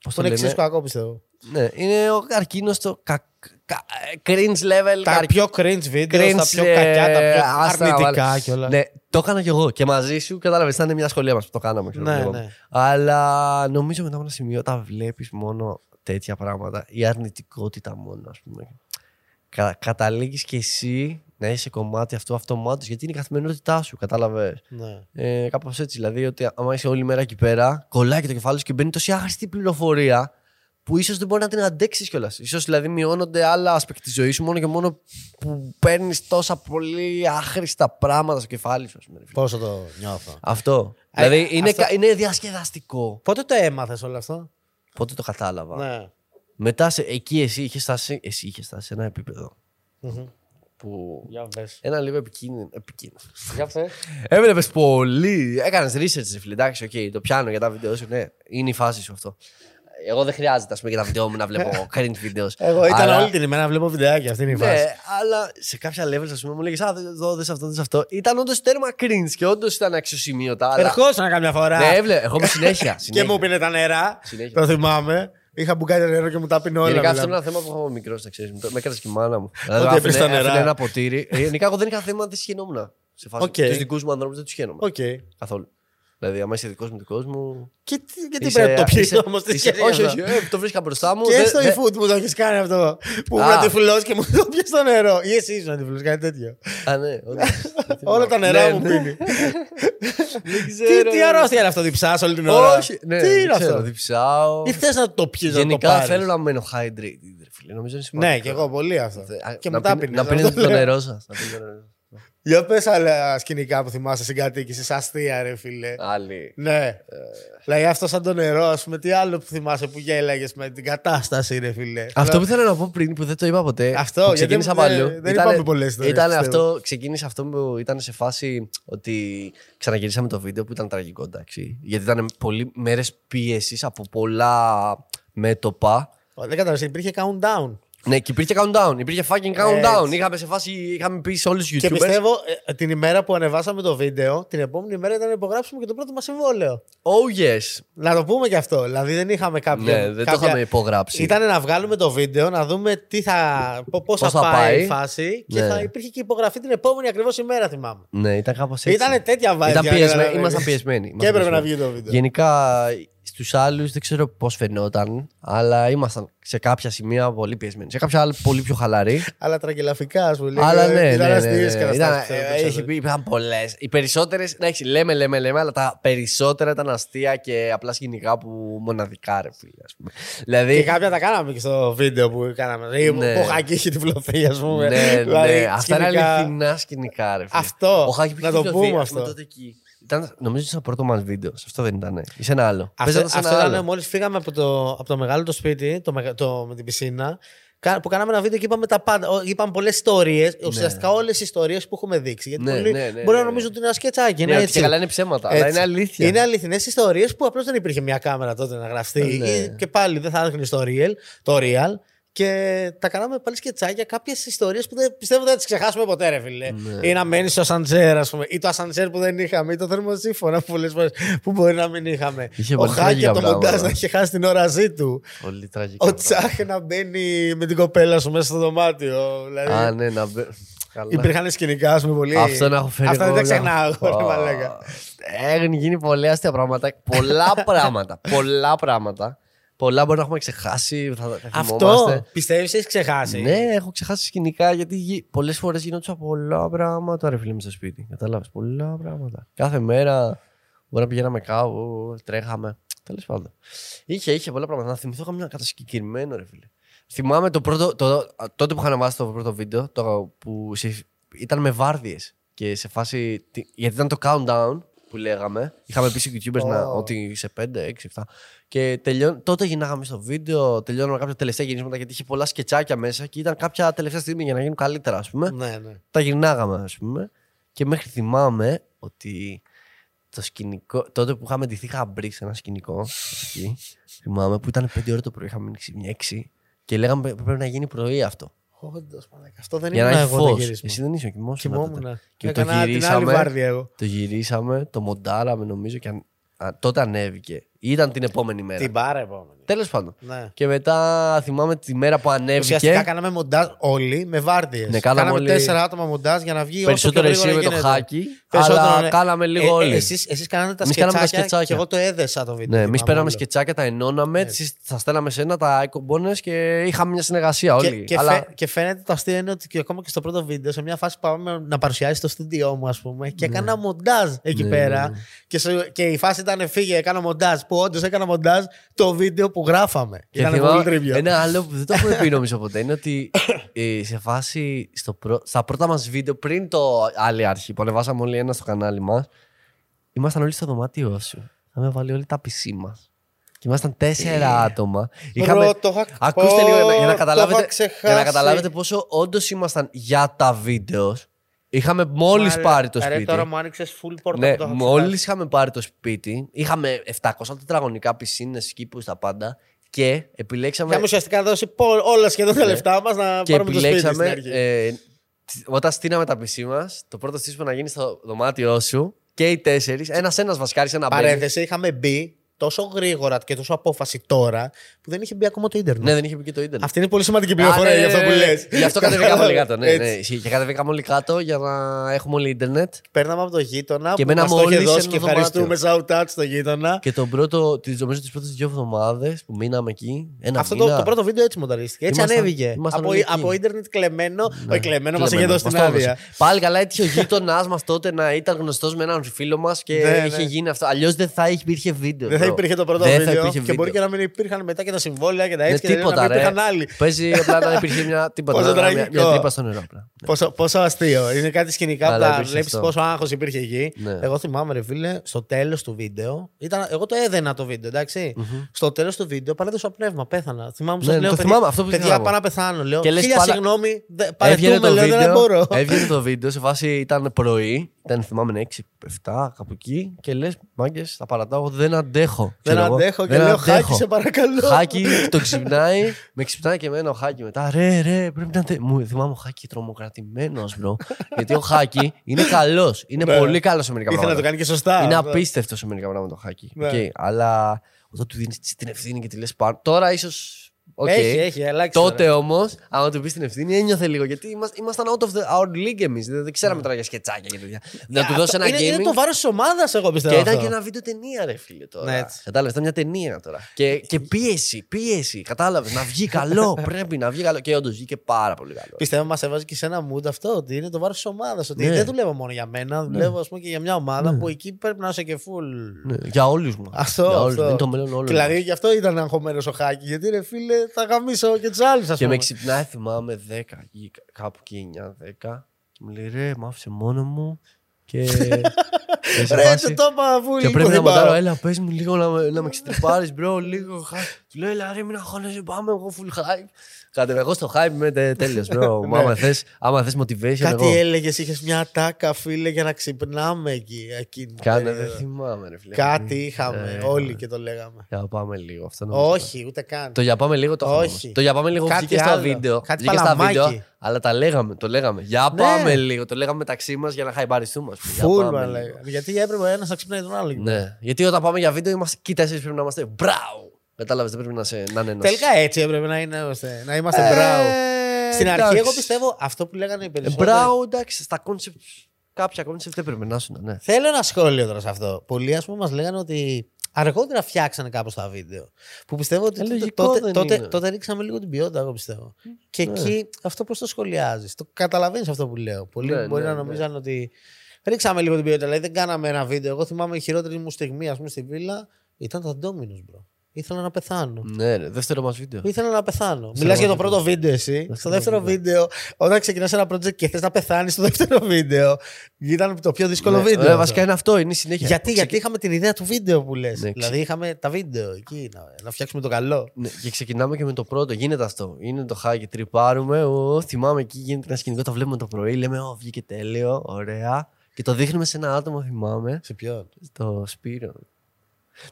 Πώς που το είναι λένε; εξίσου κακό, πιστεύω. Ναι, είναι ο καρκίνος στο κα, κα- cringe level. Τα καρκ- πιο cringe βίντεο, τα cringe, πιο κακιά, τα ε, πιο άστα, αρνητικά βάλε. κιόλας. Ναι, το έκανα κι εγώ και μαζί σου. Κατάλαβες, ήταν μια σχολεία μας που το κάναμε. ξέρω, Ναι, βλέπαμε. ναι. Αλλά νομίζω μετά από ένα σημείο τα βλέπεις μόνο τέτοια πράγματα. Η αρνητικότητα μόνο, ας πούμε. Κα, Καταλήγεις κι εσύ να είσαι κομμάτι αυτού αυτομάτως γιατί είναι η καθημερινότητά σου. Κατάλαβες; ναι. Ε, Κάπως έτσι. Δηλαδή, ότι άμα είσαι όλη μέρα εκεί πέρα, κολλάει και το κεφάλι σου και μπαίνει τόση άχρηστη πληροφορία που ίσως δεν μπορεί να την αντέξεις κιόλας. Σου δηλαδή μειώνονται άλλα aspect της ζωής σου μόνο και μόνο που παίρνεις τόσα πολύ άχρηστα πράγματα στο κεφάλι σου. Ας πούμε, ρε φίλε. Πόσο το νιώθω. Αυτό. Ε, δηλαδή είναι, αυτό- κα- είναι διασκεδαστικό. Πότε το έμαθες όλο αυτό; Πότε το κατάλαβα. Ναι. Μετά σε, εκεί εσύ είχες φτάσει, εσύ είχες φτάσει σε ένα επίπεδο Μμμ. που. Για πες. Ένα λίγο επικίνδυνο. επικίνδυνο. Για πες. Έβλεπες πολύ. Έκανες research, ρε φίλε. Εντάξει, οκ, το πιάνω για τα βίντεο σου. Ναι, είναι η φάση σου αυτό. Εγώ δεν χρειάζεται, ας πούμε, για τα βίντεο μου να βλέπω cringe βίντεο. Εγώ ήταν όλη την ημέρα να βλέπω βιντεάκια. Αυτή είναι η φάση. Ναι, αλλά σε κάποια levels, ας πούμε, μου λέγε Α, εδώ, δες αυτό, δες αυτό. Ήταν όντως τέρμα cringe και όντως ήταν αξιοσημείωτα. Αλλά... Ερχόσουν καμιά φορά. Ναι, έβλεπε. Εγώ είμαι συνέχεια. Και συνέχεια. μου 'πινε τα νερά. Συνέχεια. Το θυμάμαι. Είχα μπουκάλι νερό και μου τα πίνει όλα. Γενικά αυτό μιλάμε. είναι ένα θέμα που έχω μικρό, να ξέρεις. Με έκατσε και η μάνα μου. Δηλαδή, Ότι έπαιρνες άφηνε, τα νερά. άφηνε ένα ποτήρι. Ε, Γενικά, εγώ δεν είχα θέμα, δεν σιχαινόμουν. Σε φάση Οκ. τους δικούς μου ανθρώπους δεν τους σιχαίνομαι. Οκ. Καθόλου. Δηλαδή, άμα είσαι δικός μου, δικός μου. Και τι- γιατί είσαι- πρέπει να το είσαι- πει όμω. είσαι- Όχι, όχι, ε, το βρίσκα μπροστά μου. Και δεν- στο δεν- eFood μου το έχεις κάνει αυτό. Που Α. ήμουν τυφλό και μου το πιες στο νερό. Ή εσύ ήσουν τυφλό, κάτι τέτοιο. Α, ναι, όντως. Όλα τα νερά μου πίνει. Δεν Τι, ξέρω. τι αρρώστια είναι αυτό, διψάς όλη την ώρα; Όχι, ναι, τι δεν είναι ξέρω, αυτό; διψάω. Ή θες να το πιεις, να το Γενικά πάρεις; θέλω να μένω hydrated, ρε φίλε. Νομίζω είναι σημαντικό. Ναι, και εγώ πολύ αυτό. Α, Και να μου τα πίνει- πίνεις, Να αυτό πίνετε το λέω. νερό σας. Για πες άλλα σκηνικά που θυμάσαι συγκατοίκησης, αστεία, ρε φίλε. Άλλη. Ναι. Δηλαδή αυτό σαν το νερό, ας πούμε, τι άλλο που θυμάσαι που γέλαγες με την κατάσταση, ρε φίλε. Αυτό που ήθελα να πω πριν που δεν το είπα ποτέ. Αυτό, που γιατί ξεκίνησα δεν- παλιού. δεν ήταν- είπαμε πολλές ιστορίες, Ήταν πιστεύω. αυτό, ξεκίνησε αυτό που ήταν σε φάση ότι ξαναγυρίσαμε το βίντεο που ήταν τραγικό, εντάξει. Γιατί ήταν πολλοί μέρες πίεσης από πολλά μέτωπα. Δεν κατάλαβες, υπήρχε countdown. Ναι, και υπήρχε countdown. Υπήρχε fucking countdown. Είχαμε σε φάση, είχαμε πει σε όλους τους Και YouTubers. πιστεύω ε, την ημέρα που ανεβάσαμε το βίντεο, την επόμενη μέρα ήταν να υπογράψουμε και το πρώτο μας συμβόλαιο. Oh yes. Να το πούμε και αυτό. Δηλαδή δεν είχαμε κάποια. Ναι, δεν το κάποια- είχαμε υπογράψει. Ήταν να βγάλουμε το βίντεο, να δούμε τι θα, πώ θα, θα πάει, πάει. η φάση και Ναι. θα υπήρχε και υπογραφή την επόμενη ακριβώς ημέρα, θυμάμαι. Ναι, ήταν κάπως έτσι. Ήτανε τέτοια vibe, Ήταν για να πιεσμένοι. καταλαβαίνεις. Ήμασταν πιεσμένοι. Και ήμασταν έπρεπε να πιεσμένοι. βγει το βίντεο. Γενικά στου άλλους δεν ξέρω πώς φαινόταν, αλλά ήμασταν σε κάποια σημεία πολύ πιεσμένοι. Σε κάποια άλλα πολύ πιο χαλαροί. Αλλά τραγελαφικά, ας πούμε. αλλά ναι, ναι, Ήταν ναι, αστείες ναι. καταστάσεις Ήταν- που θέλω να ε, παίξω. Έχει πει, υπήρχαν πολλές. Οι περισσότερες, εντάξει, λέμε, λέμε, λέμε, αλλά τα περισσότερα ήταν αστεία και απλά σκηνικά που μοναδικά, ρε φίλε. ας πούμε. Δηλαδή. Και κάποια τα κάναμε και στο βίντεο που κάναμε. Δηλαδή, Ναι. που Ο Χάκη είχε τυφλωθεί, ας πούμε. ναι, Δηλαδή, ναι. Αυτά είναι σκηνικά- αληθινά σκηνικά, ρε φίλε. Αυτό, Ο Χάκης να το πούμε αυτό. Τότε εκεί. Ήταν, νομίζω στο πρώτο μας βίντεο. Σε αυτό δεν ήταν. Ή σε ένα άλλο. Αυτό, Παίζατε σε αυτό ένα ήταν άλλο. μόλις φύγαμε από το, από το μεγάλο το σπίτι, το, μεγα- το, με την πισίνα, κα- που κάναμε ένα βίντεο και είπαμε τα πάντα. Ο- Είπαμε πολλές ιστορίες. Ουσιαστικά όλες οι ιστορίες που έχουμε δείξει. Γιατί Ναι, πολλοί ναι, ναι, μπορεί να ναι. νομίζουν ότι είναι ένα σκετσάκι. Ναι, Είναι ότι έτσι. και καλά είναι ψέματα. Αλλά Έτσι. είναι αλήθεια. Είναι αληθινές ιστορίες που απλώς δεν υπήρχε μια κάμερα τότε να γραφτεί. Ναι. Ή Και πάλι δεν θα έδειχνε το real, το real. Και τα κάναμε πάλι σκετσάκια. Κάποιες ιστορίες που δεν, πιστεύω δεν τις ξεχάσουμε ποτέ, ρε φίλε. Ναι. Ή να μένεις στο ασαντσέρ, ας πούμε. Ή το ασαντσέρ που δεν είχαμε. Ή το θερμοσύφωνα πολλές φορέ που μπορεί να μην είχαμε. Είχε Ο πολύ Χάκη τραγικά από το πράγματα. μοντάζ να είχε χάσει την όραζή του. Πολύ τραγικό. Ο Τσάχ να μπαίνει με την κοπέλα σου μέσα στο δωμάτιο. Δηλαδή, Α, ναι, να μπε... Καλά. υπήρχαν σκηνικά, ας πούμε, πολύ. Αυτό να έχω φέρει Αυτά δεν εγώ τα να- ξεχνάω, ρε Ω, μαλάκα. Έχουν γίνει πολλά αστεία πράγματα. Πολλά πράγματα. πολλά πράγματα. Πολλά μπορεί να έχουμε ξεχάσει. Θα, θα Αυτό θυμόμαστε. πιστεύεις έχεις ξεχάσει; Ναι, έχω ξεχάσει σκηνικά γιατί πολλές φορές γινόντουσαν πολλά πράγματα ρε φίλε μου στο σπίτι. Κατάλαβες. Πολλά πράγματα. Κάθε μέρα μπορεί να πηγαίναμε κάπου, τρέχαμε. Τέλος πάντων. Είχε, είχε πολλά πράγματα. Να θυμηθώ καμιά κατά συγκεκριμένο ρε φίλε. Θυμάμαι το πρώτο, το, τότε που είχα ανεβάσει το πρώτο βίντεο το, που σε- ήταν με βάρδιες. Και σε φάση. τι- Γιατί ήταν το countdown που λέγαμε. Είχαμε πει στου YouTubers να, Ω. ότι σε 5, 6, 7. Και τελειώ, τότε γυρνάγαμε στο βίντεο, τελειώναμε κάποια τελευταία γυρίσματα γιατί είχε πολλά σκετσάκια μέσα και ήταν κάποια τελευταία στιγμή για να γίνουν καλύτερα, ας πούμε. ναι, ναι. Τα γυρνάγαμε, ας πούμε. Και μέχρι θυμάμαι ότι το σκηνικό. Τότε που είχαμε ντυθεί, είχα μπρει σε ένα σκηνικό. Εκεί, θυμάμαι που ήταν 5 ώρα το πρωί, είχαμε μείνει 6 και λέγαμε «Παι- πρέπει να γίνει πρωί αυτό. Όντως, μαλάκα. Αυτό δεν Για να ήμουν έχει εγώ το φως. γύρισμα. Εσύ δεν είσαι ο κοιμό. Κοιμόμουν. Και το Έκανα την άλλη γυρίσαμε. βάρδια εγώ. Το γυρίσαμε, το μοντάραμε νομίζω και αν- α, τότε ανέβηκε. Ήταν την επόμενη μέρα. Την πάρα επόμενη. Τέλος πάντων. Ναι. Και μετά θυμάμαι τη μέρα που Ουσιαστικά ανέβηκε. κάναμε μοντάζ όλοι με βάρδιες. Ναι, κάναμε όλοι- τέσσερα άτομα μοντάζ για να βγει Περισσότερο όσο πιο εσύ με γρήγορα το γίνεται. χάκι. Περισσότερο, Αλλά ναι. κάναμε λίγο Ε, όλοι. ε, Εσείς, εσείς κάνατε τα Εμείς κάναμε τα σκετσάκια, σκετσάκια. και εγώ το έδεσα το βίντεο. Ναι, εμείς θυμάμαι παίρναμε όλο. σκετσάκια, τα ενώναμε, εσείς θα στέλναμε σε ένα τα εκπομπώνε και είχαμε μια συνεργασία όλοι. Και, και, Αλλά φαι- και φαίνεται το αστείο είναι ότι και ακόμα και στο πρώτο βίντεο, σε μια φάση που πάμε να παρουσιάσει το στούντιό μου, ας πούμε, και έκανα μοντάζ εκεί Ναι, πέρα. ναι, ναι. Και, σε- και η φάση ήταν φύγε, έκανα μοντάζ. Που όντως έκανα μοντάζ το βίντεο που γράφαμε. Και ήταν θυμάμαι- πολύ τρίβιο. Ένα άλλο που δεν το έχουμε πει νομίζω ποτέ είναι ότι ε, σε φάση στο πρω... στα πρώτα μας βίντεο πριν το άλλη αρχή που ανεβάσαμε όλοι ένα στο κανάλι μας, ήμασταν όλοι στο δωμάτιό σου. Είχαμε βάλει όλοι τα PC μας. Και ήμασταν τέσσερα άτομα. Μπρο, το είχα- Ακούστε πω, λίγο για να, για να το καταλάβετε, είχα ξεχάσει. για να καταλάβετε πόσο όντως ήμασταν για τα βίντεο. Είχαμε μόλις Μάλα- πάρει το Ρε, σπίτι. τώρα μου άνοιξες full πόρτα Ναι, που το είχα μόλις ξεχάσει. είχαμε πάρει το σπίτι, είχαμε 700 τετραγωνικά πισίνες, κήπου τα πάντα και επιλέξαμε. Είχαμε ουσιαστικά δώσει πο- όλα σχεδόν τα λεφτά μας να Ναι. και πάρουμε το σπίτι στην επιλέξαμε. αρχή. Ε, τ- όταν στείναμε τα πισί μας, το πρώτο στήσιμο να γίνει στο δωμάτιό σου και οι τέσσερις, ένα-ένα βασικάρι, ένα μπέλι. Παρένθεση, είχαμε μπει τόσο γρήγορα και τόσο απόφαση τώρα που δεν είχε μπει ακόμα το ίντερνετ. Ναι, δεν είχε μπει και το ίντερνετ. Αυτή είναι πολύ σημαντική Α, πληροφορία ναι, για αυτό ναι, που ναι. λες. Γι' αυτό κατεβήκαμε όλοι κάτω. Ναι, ναι, ισχύει. Και κατεβήκαμε όλοι κάτω για να έχουμε όλοι ίντερνετ. Παίρναμε από το γείτονα Και που μας μέναμε το είχε όλοι σε δώσει ένα και ευχαριστούμε shout out στο γείτονα. Και τον πρώτο, τις, νομίζω τις πρώτες δύο εβδομάδες που μείναμε εκεί. Ένα Αυτό το, μήνα, το πρώτο βίντεο έτσι μονταρίστηκε. Έτσι Ήμασταν- ανέβηκε. ήμασταν Από, όλοι εκεί. από ίντερνετ κλεμμένο. Όχι κλεμμένο, μας είχε κλεμμένο. δώσει την Μας το άδεια. έδωσε. Πάλι καλά έτυχε ο γείτονάς μας τότε να ήταν γνωστός με έναν φίλο μας και Ναι, είχε ναι. γίνει αυτό. Αλλιώς δεν θα υπήρχε βίντεο. Δεν θα bro. υπήρχε το πρώτο Δεν θα βίντεο. υπήρχε Και μπορεί βίντεο. και να μην υπήρχαν μετά και τα συμβόλαια και τα Ναι, έτσι. και τίποτα, να μην ρε. υπήρχαν άλλοι. Παίζει απλά να υπήρχε μια τίποτα. Πόσο να- μια, μια τραγικό. τρύπα στο νερό. απλά. Ναι. Πόσο, πόσο αστείο. Είναι κάτι σκηνικά που Αλλά τα υπήρχε βλέπεις αυτό. πόσο άγχος υπήρχε εκεί. Ναι. Εγώ θυμάμαι, ρε φίλε, στο τέλος του βίντεο. Ήταν, εγώ το έδαινα το βίντεο, εντάξει. Μμμ. Στο τέλος του βίντεο παρέδωσα πνεύμα, πέθανα. Θυμάμαι που Ναι, σας λέω, το παιδιά, θυμάμαι, αυτό που παιδιά, ήθελα να πάω πω. να πεθάνω. Λέω, Και λες, χίλια παρα- συγγνώμη, δε- Έβγαινε παρετούμε, το, λέω, δεν μπορώ. βίντεο, έβγαινε το βίντεο σε φάση ήταν πρωί, ήταν θυμάμαι 6-7 κάπου εκεί και λες, μάγκες, θα παρατάω, εγώ δεν αντέχω. Δεν ξέρω εγώ, αντέχω και δεν λέω, αντέχω. Χάκι, σε παρακαλώ. Χάκι, το ξυπνάει, με ξυπνάει και εμένα ο Χάκι μετά. Ρε, ρε, πρέπει να. τε- Μου θυμάμαι ο Χάκι τρομοκρατημένος, bro. Γιατί ο Χάκι είναι καλός. Είναι Ναι. πολύ καλός σε μερικά Ήθελε να το πράγματα. κάνει και σωστά. Είναι αυτό. απίστευτος σε μερικά πράγματα το Χάκι. Ναι. Οκ, Αλλά όταν του δίνεις την ευθύνη και τη λες πάνω. Τώρα ίσως. Οκ. Έχει, έχει, αλλάξει. Τότε τώρα. όμως, άμα του πεις την ευθύνη, ένιωθε λίγο. Γιατί είμαστε, ήμασταν out of the, our league εμείς. Δεν, δεν ξέραμε τώρα για σκετσάκια και τέτοια. Να του Ε, δώσει αυτό ένα είναι, gaming. Είναι το βάρος της ομάδας, εγώ πιστεύω. Και ήταν αυτό. και ένα βίντεο ταινία, ρε φίλε τώρα. Ναι, έτσι. Κατάλαβες, ήταν μια ταινία τώρα. Και, και πίεση, πίεση. Κατάλαβες, να βγει καλό. πρέπει να βγει καλό. Και όντως βγήκε πάρα πολύ καλό. Πιστεύω μας έβαζε και σε ένα mood αυτό ότι είναι το βάρος της ομάδας. Ότι Ναι. δεν δουλεύω μόνο για μένα, δουλεύω ας πούμε, και για μια ομάδα Ναι. που εκεί πρέπει να είσαι και full. Ναι, για όλους μας. Αυτό, για όλους. αυτό. Είναι το μέλλον όλων. Και δηλαδή γι' αυτό ήταν αγχωμένος ο Χάκης. Γιατί ρε φίλε, θα γαμίσω και του άλλου, ας Και με πούμε. ξυπνάει, θυμάμαι 10 ή κάπου εκεί 9-10. Και μου λέει ρε, μ' άφησε μόνο μου. Και. και σε Ρε, φάση- το το είπα αφού Και λίγο πρέπει να δεν πάω. μοντάρω, έλα, πες μου λίγο να με, να με ξετριπάρεις, bro, λίγο. χα- Του λέω, έλα, ρε, μην αγχώνεσαι, πάμε, εγώ full hype. Κάτε, εγώ στο hype είμαι τε- τέλειος, bro. Μα άμα θες, άμα θες motivation, Ναι. Κάτι εγώ. έλεγες, είχες μια ατάκα, φίλε, για να ξυπνάμε εκεί. εκείνη την Κάνε, περίοδο. δεν θυμάμαι, ρε φίλε. Κάτι είχαμε, Ε, όλοι είχαμε. και το λέγαμε. Για πάμε λίγο, αυτό νομίζω. Όχι, ούτε καν. Το για πάμε λίγο το Όχι. είχαμε. Το για πάμε λίγο Κάτι βγήκε στο άλλο. βίντεο. Κάτι βγήκε στα παλαμάκι. βίντεο, αλλά τα λέγαμε, το λέγαμε. Για Ναι. πάμε λίγο, το λέγαμε μεταξύ μας για να χαϊπαριστούμε. ας πούμε. Για Φουλ, πάμε μα λίγο. λέγανε. Γιατί έπρεπε ο ένας να ξυπνάει τον άλλο. Ναι. Γιατί όταν πάμε για βίντεο, είμαστε, και οι τέσσερις πρέπει να είμαστε brow. Κατάλαβες, δεν πρέπει να, σε, να είναι ένας. Τελικά έτσι έπρεπε να, είναι, ώστε- να είμαστε Ε, brow. Στην αρχή, εντάξει. εγώ πιστεύω αυτό που λέγανε οι Ε, περισσότεροι. Brow, εντάξει, στα concept. Κάποια concept δεν πρέπει να σου ναι. Θέλω ένα σχόλιο τώρα σε αυτό. Πολλοί, ας πούμε, μας λέγανε ότι αργότερα φτιάξανε κάπως τα βίντεο. Που πιστεύω ότι Ε, τότε, λογικό τότε, δεν τότε, είναι. τότε ρίξαμε λίγο την ποιότητα, εγώ πιστεύω. Και Ναι. εκεί αυτό πώς το σχολιάζεις; Το καταλαβαίνεις αυτό που λέω. Πολλοί Ναι, μπορεί ναι, να ναι. νομίζαν ότι. Ρίξαμε λίγο την ποιότητα. Δηλαδή δεν κάναμε ένα βίντεο. Εγώ θυμάμαι η χειρότερη μου στιγμή, ας πούμε, στη βίλα ήταν τα Dominos, bro. Ήθελα να πεθάνω. Ναι, ναι, δεύτερο μας βίντεο. Ήθελα να πεθάνω. Σε Μιλάς για το βάζω. πρώτο βίντεο εσύ. Στο μας δεύτερο βίντεο. βίντεο, όταν ξεκινάς ένα project και θες να πεθάνεις στο δεύτερο βίντεο, ήταν το πιο δύσκολο Ναι, βίντεο. ε, αυτό. βασικά είναι αυτό, είναι η συνέχεια. Γιατί, Ξεκι- γιατί είχαμε την ιδέα του βίντεο που λες. Ναι, δηλαδή είχαμε τα βίντεο εκεί, να, να φτιάξουμε το καλό. Ναι, και ξεκινάμε και με το πρώτο. Γίνεται αυτό. Είναι το χάκι. Τρυπάρουμε. Ο, θυμάμαι εκεί γίνεται ένα σκηνικό. Το βλέπουμε το πρωί. Λέμε, Ω, βγήκε τέλειο. Ωραία. Και το δείχνουμε σε ένα άτομο, θυμάμαι. Σε ποιον; Στο Σπύρο.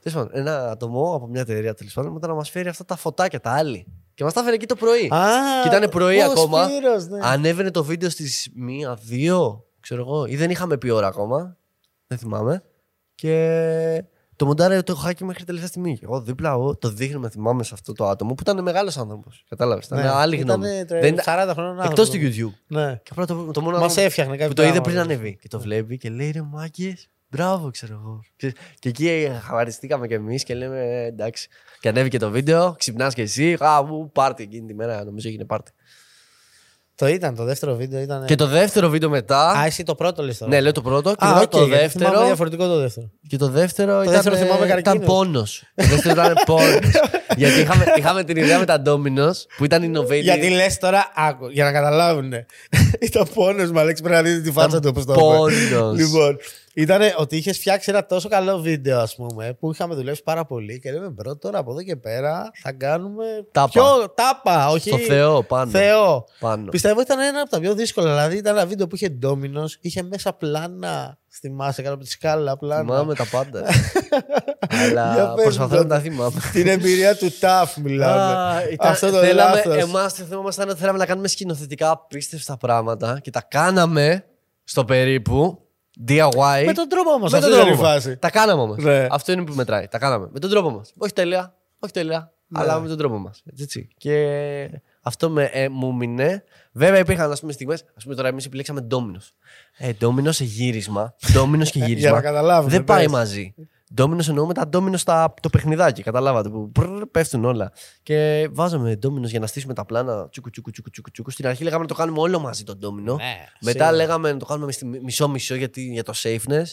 Τέλος πάντων, ένα ατομό από μια εταιρεία τέλος πάντων μετά να μας φέρει αυτά τα φωτάκια, τα άλλη. Και μας τα φέρει εκεί το πρωί. Α, Και ήταν πρωί ο ακόμα. Σπύρος, ναι. Ανέβαινε το βίντεο στις μία, δύο, ξέρω εγώ, ή δεν είχαμε πει ώρα ακόμα. Δεν θυμάμαι. Και το μοντάρε το χάκι μέχρι τελευταία στιγμή. Και εγώ δίπλα, εγώ το δείχνουμε, θυμάμαι σε αυτό το άτομο που ήταν μεγάλος άνθρωπος. Κατάλαβες. Ήταν Ναι, άλλη ήταν, γνώμη. ε, Δεν 40 χρόνων Εκτός άνθρωπος. του YouTube. Ναι. Και απλά το, το μόνο Μας άτομο έφτιαχνε κάποιο που το είδε πράγμα, πριν ναι. ανέβει. Και το βλέπει και λέει ρε μάκε, μπράβο, ξέρω εγώ. Και, και εκεί χαβαριστήκαμε κι εμείς και λέμε «Ε, εντάξει. Και ανέβηκε το βίντεο, ξυπνάς κι εσύ. Α, μου πάρτι εκείνη τη μέρα, νομίζω έγινε πάρτι. Το ήταν, το δεύτερο βίντεο ήταν. Και το δεύτερο βίντεο μετά. Α, εσύ το πρώτο λες τώρα. Ναι, λέω το πρώτο. Και Α, μετά οκ, το γιατί δεύτερο. θυμάμαι διαφορετικό το δεύτερο. Και το δεύτερο ήταν, δεύτερο θυμάμαι ήταν καρκίνος. πόνος. το δεύτερο ήταν πόνος. Γιατί είχαμε, είχαμε την ιδέα με τα Domino's που ήταν innovative. Γιατί λες τώρα, άκου, για να καταλάβουν. Ήταν πόνος, μα Αλέξη, πρέπει να δείτε τη φάτσα του όπως το είπε. πόνος. Λοιπόν, ήταν ότι είχες φτιάξει ένα τόσο καλό βίντεο, ας πούμε, που είχαμε δουλέψει πάρα πολύ και λέμε bro, τώρα από εδώ και πέρα θα κάνουμε. Τάπα. Πιο τάπα, όχι. Στο Θεό, πάνω. Θεό. Πάνω. Πιστεύω ήταν ένα από τα πιο δύσκολα. Δηλαδή ήταν ένα βίντεο που είχε ντόμινος, είχε μέσα πλάνα. Θυμάσαι κάτω από τη σκάλα πλάνα. Θυμάμαι τα πάντα. Αλλά προσπαθώ να τα θυμάμαι. Την εμπειρία του τάφ μιλάμε. Αυτό το θέλαμε, Εμάς το θέμα ήταν ότι θέλαμε να κάνουμε σκηνοθετικά απίστευτα πράγματα και τα κάναμε στο περίπου. DIY. Με τον τρόπο όμως, Με αυτή τον ήταν η τρόπο μας. φάση. Τα κάναμε όμως. Ναι. Αυτό είναι που μετράει. Τα κάναμε. Με τον τρόπο μα. Όχι τέλεια. Όχι τέλεια. Ναι. Αλλά με τον τρόπο μας. Έτσι. Και αυτό με, ε, μου μείνε. Βέβαια υπήρχαν ας πούμε, στιγμές, ας πούμε τώρα εμείς επιλέξαμε ντόμινος. Ε, ντόμινος σε γύρισμα. Ντόμινος και Για γύρισμα. να καταλάβουν. δεν πάει πες. μαζί. Ντόμινος εννοούμε τα ντόμινος στα το παιχνιδάκι. Καταλάβατε που πρρρ, πέφτουν όλα. Και βάζαμε ντόμινος για να στήσουμε τα πλάνα. Τσούκου, τσούκου, τσούκου, τσούκου, τσούκου. Στην αρχή λέγαμε να το κάνουμε όλο μαζί τον ντόμινο. Ναι, Μετά σίγουρα. λέγαμε να το κάνουμε στη- μισό-μισό γιατί, για το safeness.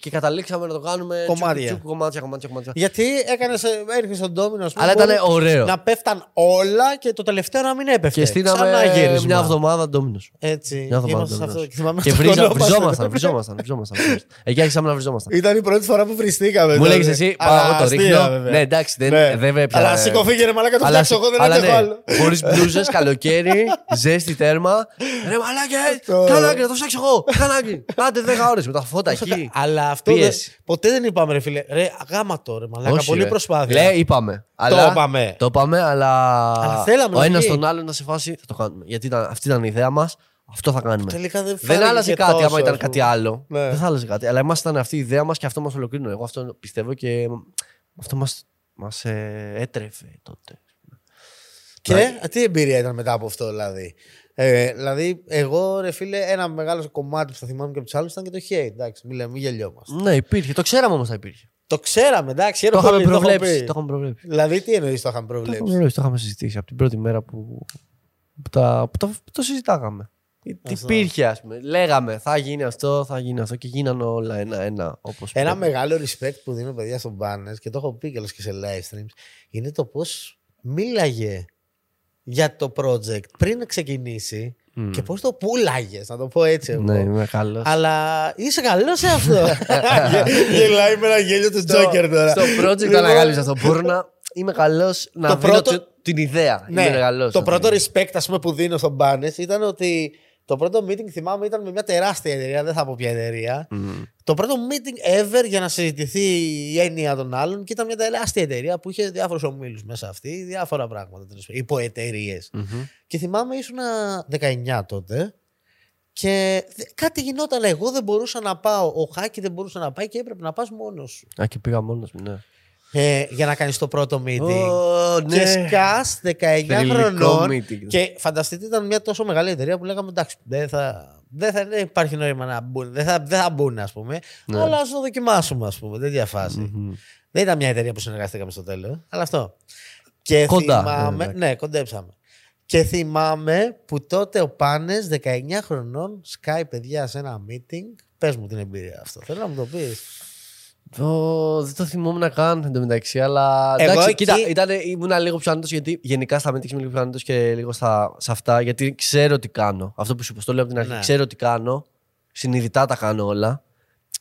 Και καταλήξαμε να το κάνουμε Κομμάτια. τσουκ, τσουκ, κομμάτια, κομμάτια, κομμάτια. Γιατί έκανε, έρχεσαι στον Ντόμινο, ας πούμε, Αλλά ήταν μπορεί ωραίο. Να πέφταν όλα και το τελευταίο να μην έπεφτε. Και στείναμε Ξανά γύρισμα. μια εβδομάδα ντόμινος. Έτσι. Μια εβδομάδα Είμαστε σε αυτό. ντόμινος. Και θυμάμαι Και το βρίζα, κολλόμαστε. βριζόμασταν, βριζόμασταν, βριζόμασταν. Εκεί άρχισαμε να βριζόμασταν. Ήταν η πρώτη φορά που βριστήκαμε. Μου τότε. λέγεις εσύ, Αλλά πάω εγώ το αστεία, ρίχνω. βέβαια. Ναι, εντάξει, δεν- Ναι. δεν με έπιανε. Αλλά σήκω φύγε μαλάκα το Αλλά, φτιάξω εγώ, δεν αλλά αντέχω ναι, άλλο. χωρίς μπλούζες, καλοκαίρι, ζέστη τέρμα. Ρε μαλάκες, Το- κανάκι, να το φτιάξω εγώ, κανάκι. Άντε 10 ώρες με τα φώτα εκεί. Αλλά αυτό δεν- Πίεση. ποτέ δεν είπαμε, ρε φίλε. Ρε, αγάμα το ρε, μαλάκα. Όχι, Πολύ ρε. προσπάθεια. Λέει, είπαμε. Το αλλά- είπαμε. Το είπαμε, αλλά, Αλλά θέλαμε ο να ένας βγει. τον άλλον να σε φάσει θα το κάνουμε. Γιατί ήταν, αυτή ήταν η ιδέα μας, αυτό θα κάνουμε. Τελικά δεν Δεν φάνηκε άλλαζε και κάτι τόσο, άμα ήταν ας πούμε. κάτι άλλο. Ναι. Δεν θα άλλαζε κάτι. Αλλά εμάς ήταν αυτή η ιδέα μας και αυτό μας ολοκλήρωνε. Εγώ αυτό πιστεύω και αυτό μας μας, ε, έτρεφε τότε. Και τι εμπειρία ήταν μετά από αυτό, δηλαδή; Ε, δηλαδή, εγώ, ρε φίλε, ένα μεγάλο κομμάτι που θα θυμάμαι και από τους άλλους ήταν και το hate. Εντάξει, μην λέμε, μην γελιόμαστε. Ναι, υπήρχε. Το ξέραμε όμως θα υπήρχε. Το ξέραμε, εντάξει, Το χαίρομαι είχαμε πολύ, το έχω προβλέψει. πει. Το είχαμε προβλέψει. Δηλαδή, τι εννοείς το είχαμε Το είχαμε προβλέψει; προβλέψει, το είχαμε συζητήσει από την πρώτη μέρα που, που, τα, που, το, που το συζητάγαμε. Τι Αυτό. υπήρχε, ας πούμε. Λέγαμε, θα γίνει αυτό, θα γίνει αυτό και γίνανε όλα ένα-ένα. Όπως Ένα πρέπει. μεγάλο respect που δίνω παιδιά στον Banners και το έχω πει κιόλας και σε live streams είναι το πώς μίλαγε για το project πριν ξεκινήσει Μμ. και πώς το πουλάγες, να το πω έτσι. Εγώ. Ναι, είμαι καλός. Αλλά είσαι καλός σε αυτό. Γε- Γελάει με ένα γέλιο του Τζόκερ τώρα. Στο project Λοιπόν, ανακάλυψα αυτό. Μπορώ να είμαι καλός να Το δίνω πρώτο- το- την ιδέα. Ναι, είμαι καλός το να πρώτο δίνω. respect ας πούμε, που δίνω στον Banners ήταν ότι το πρώτο meeting θυμάμαι ήταν με μια τεράστια εταιρεία, δεν θα πω ποια εταιρεία. Μμ. Το πρώτο meeting ever για να συζητηθεί η έννοια των άλλων και ήταν μια τεράστια εταιρεία που είχε διάφορους ομίλους μέσα αυτή, διάφορα πράγματα. Υποεταιρείες. Μμμ. Και θυμάμαι ήσουν 19 τότε και δε- κάτι γινόταν. Εγώ δεν μπορούσα να πάω. Ο Χάκη δεν μπορούσε να πάει και έπρεπε να πας μόνος σου. Α, και πήγα μόνος μου, ναι. Ε, για να κάνεις το πρώτο meeting. Ω, Και ναι. σκάς 19 Θρηλυκό χρονών. meeting. Και φανταστείτε, ήταν μια τόσο μεγάλη εταιρεία που λέγαμε εντάξει, δεν θα, δεν θα δεν υπάρχει νόημα να μπουν. Δεν θα, δεν θα μπουν, ας πούμε. Ναι. Αλλά ας το δοκιμάσουμε, ας πούμε. Δεν διαφάσει. Μμμ. Δεν ήταν μια εταιρεία που συνεργαστήκαμε στο τέλος, αλλά αυτό. Και Κοντά, θυμάμαι. ναι, Ναι, κοντέψαμε. Και θυμάμαι που τότε ο Πάνες 19 χρονών σκάει παιδιά σε ένα meeting. Πες μου την εμπειρία αυτό. Θέλω να μου το πεις. Το- δεν το θυμόμουν καν εντωμεταξύ, αλλά. Εγώ εντάξει, εκεί- κοίτα, ήταν, ήμουν λίγο πιο άνετος γιατί γενικά στα meetings είμαι λίγο πιο άνετος και λίγο στα, σε αυτά. Γιατί ξέρω τι κάνω. Αυτό που σου είπα, το λέω από την αρχή. Ναι. Ξέρω τι κάνω. Συνειδητά τα κάνω όλα.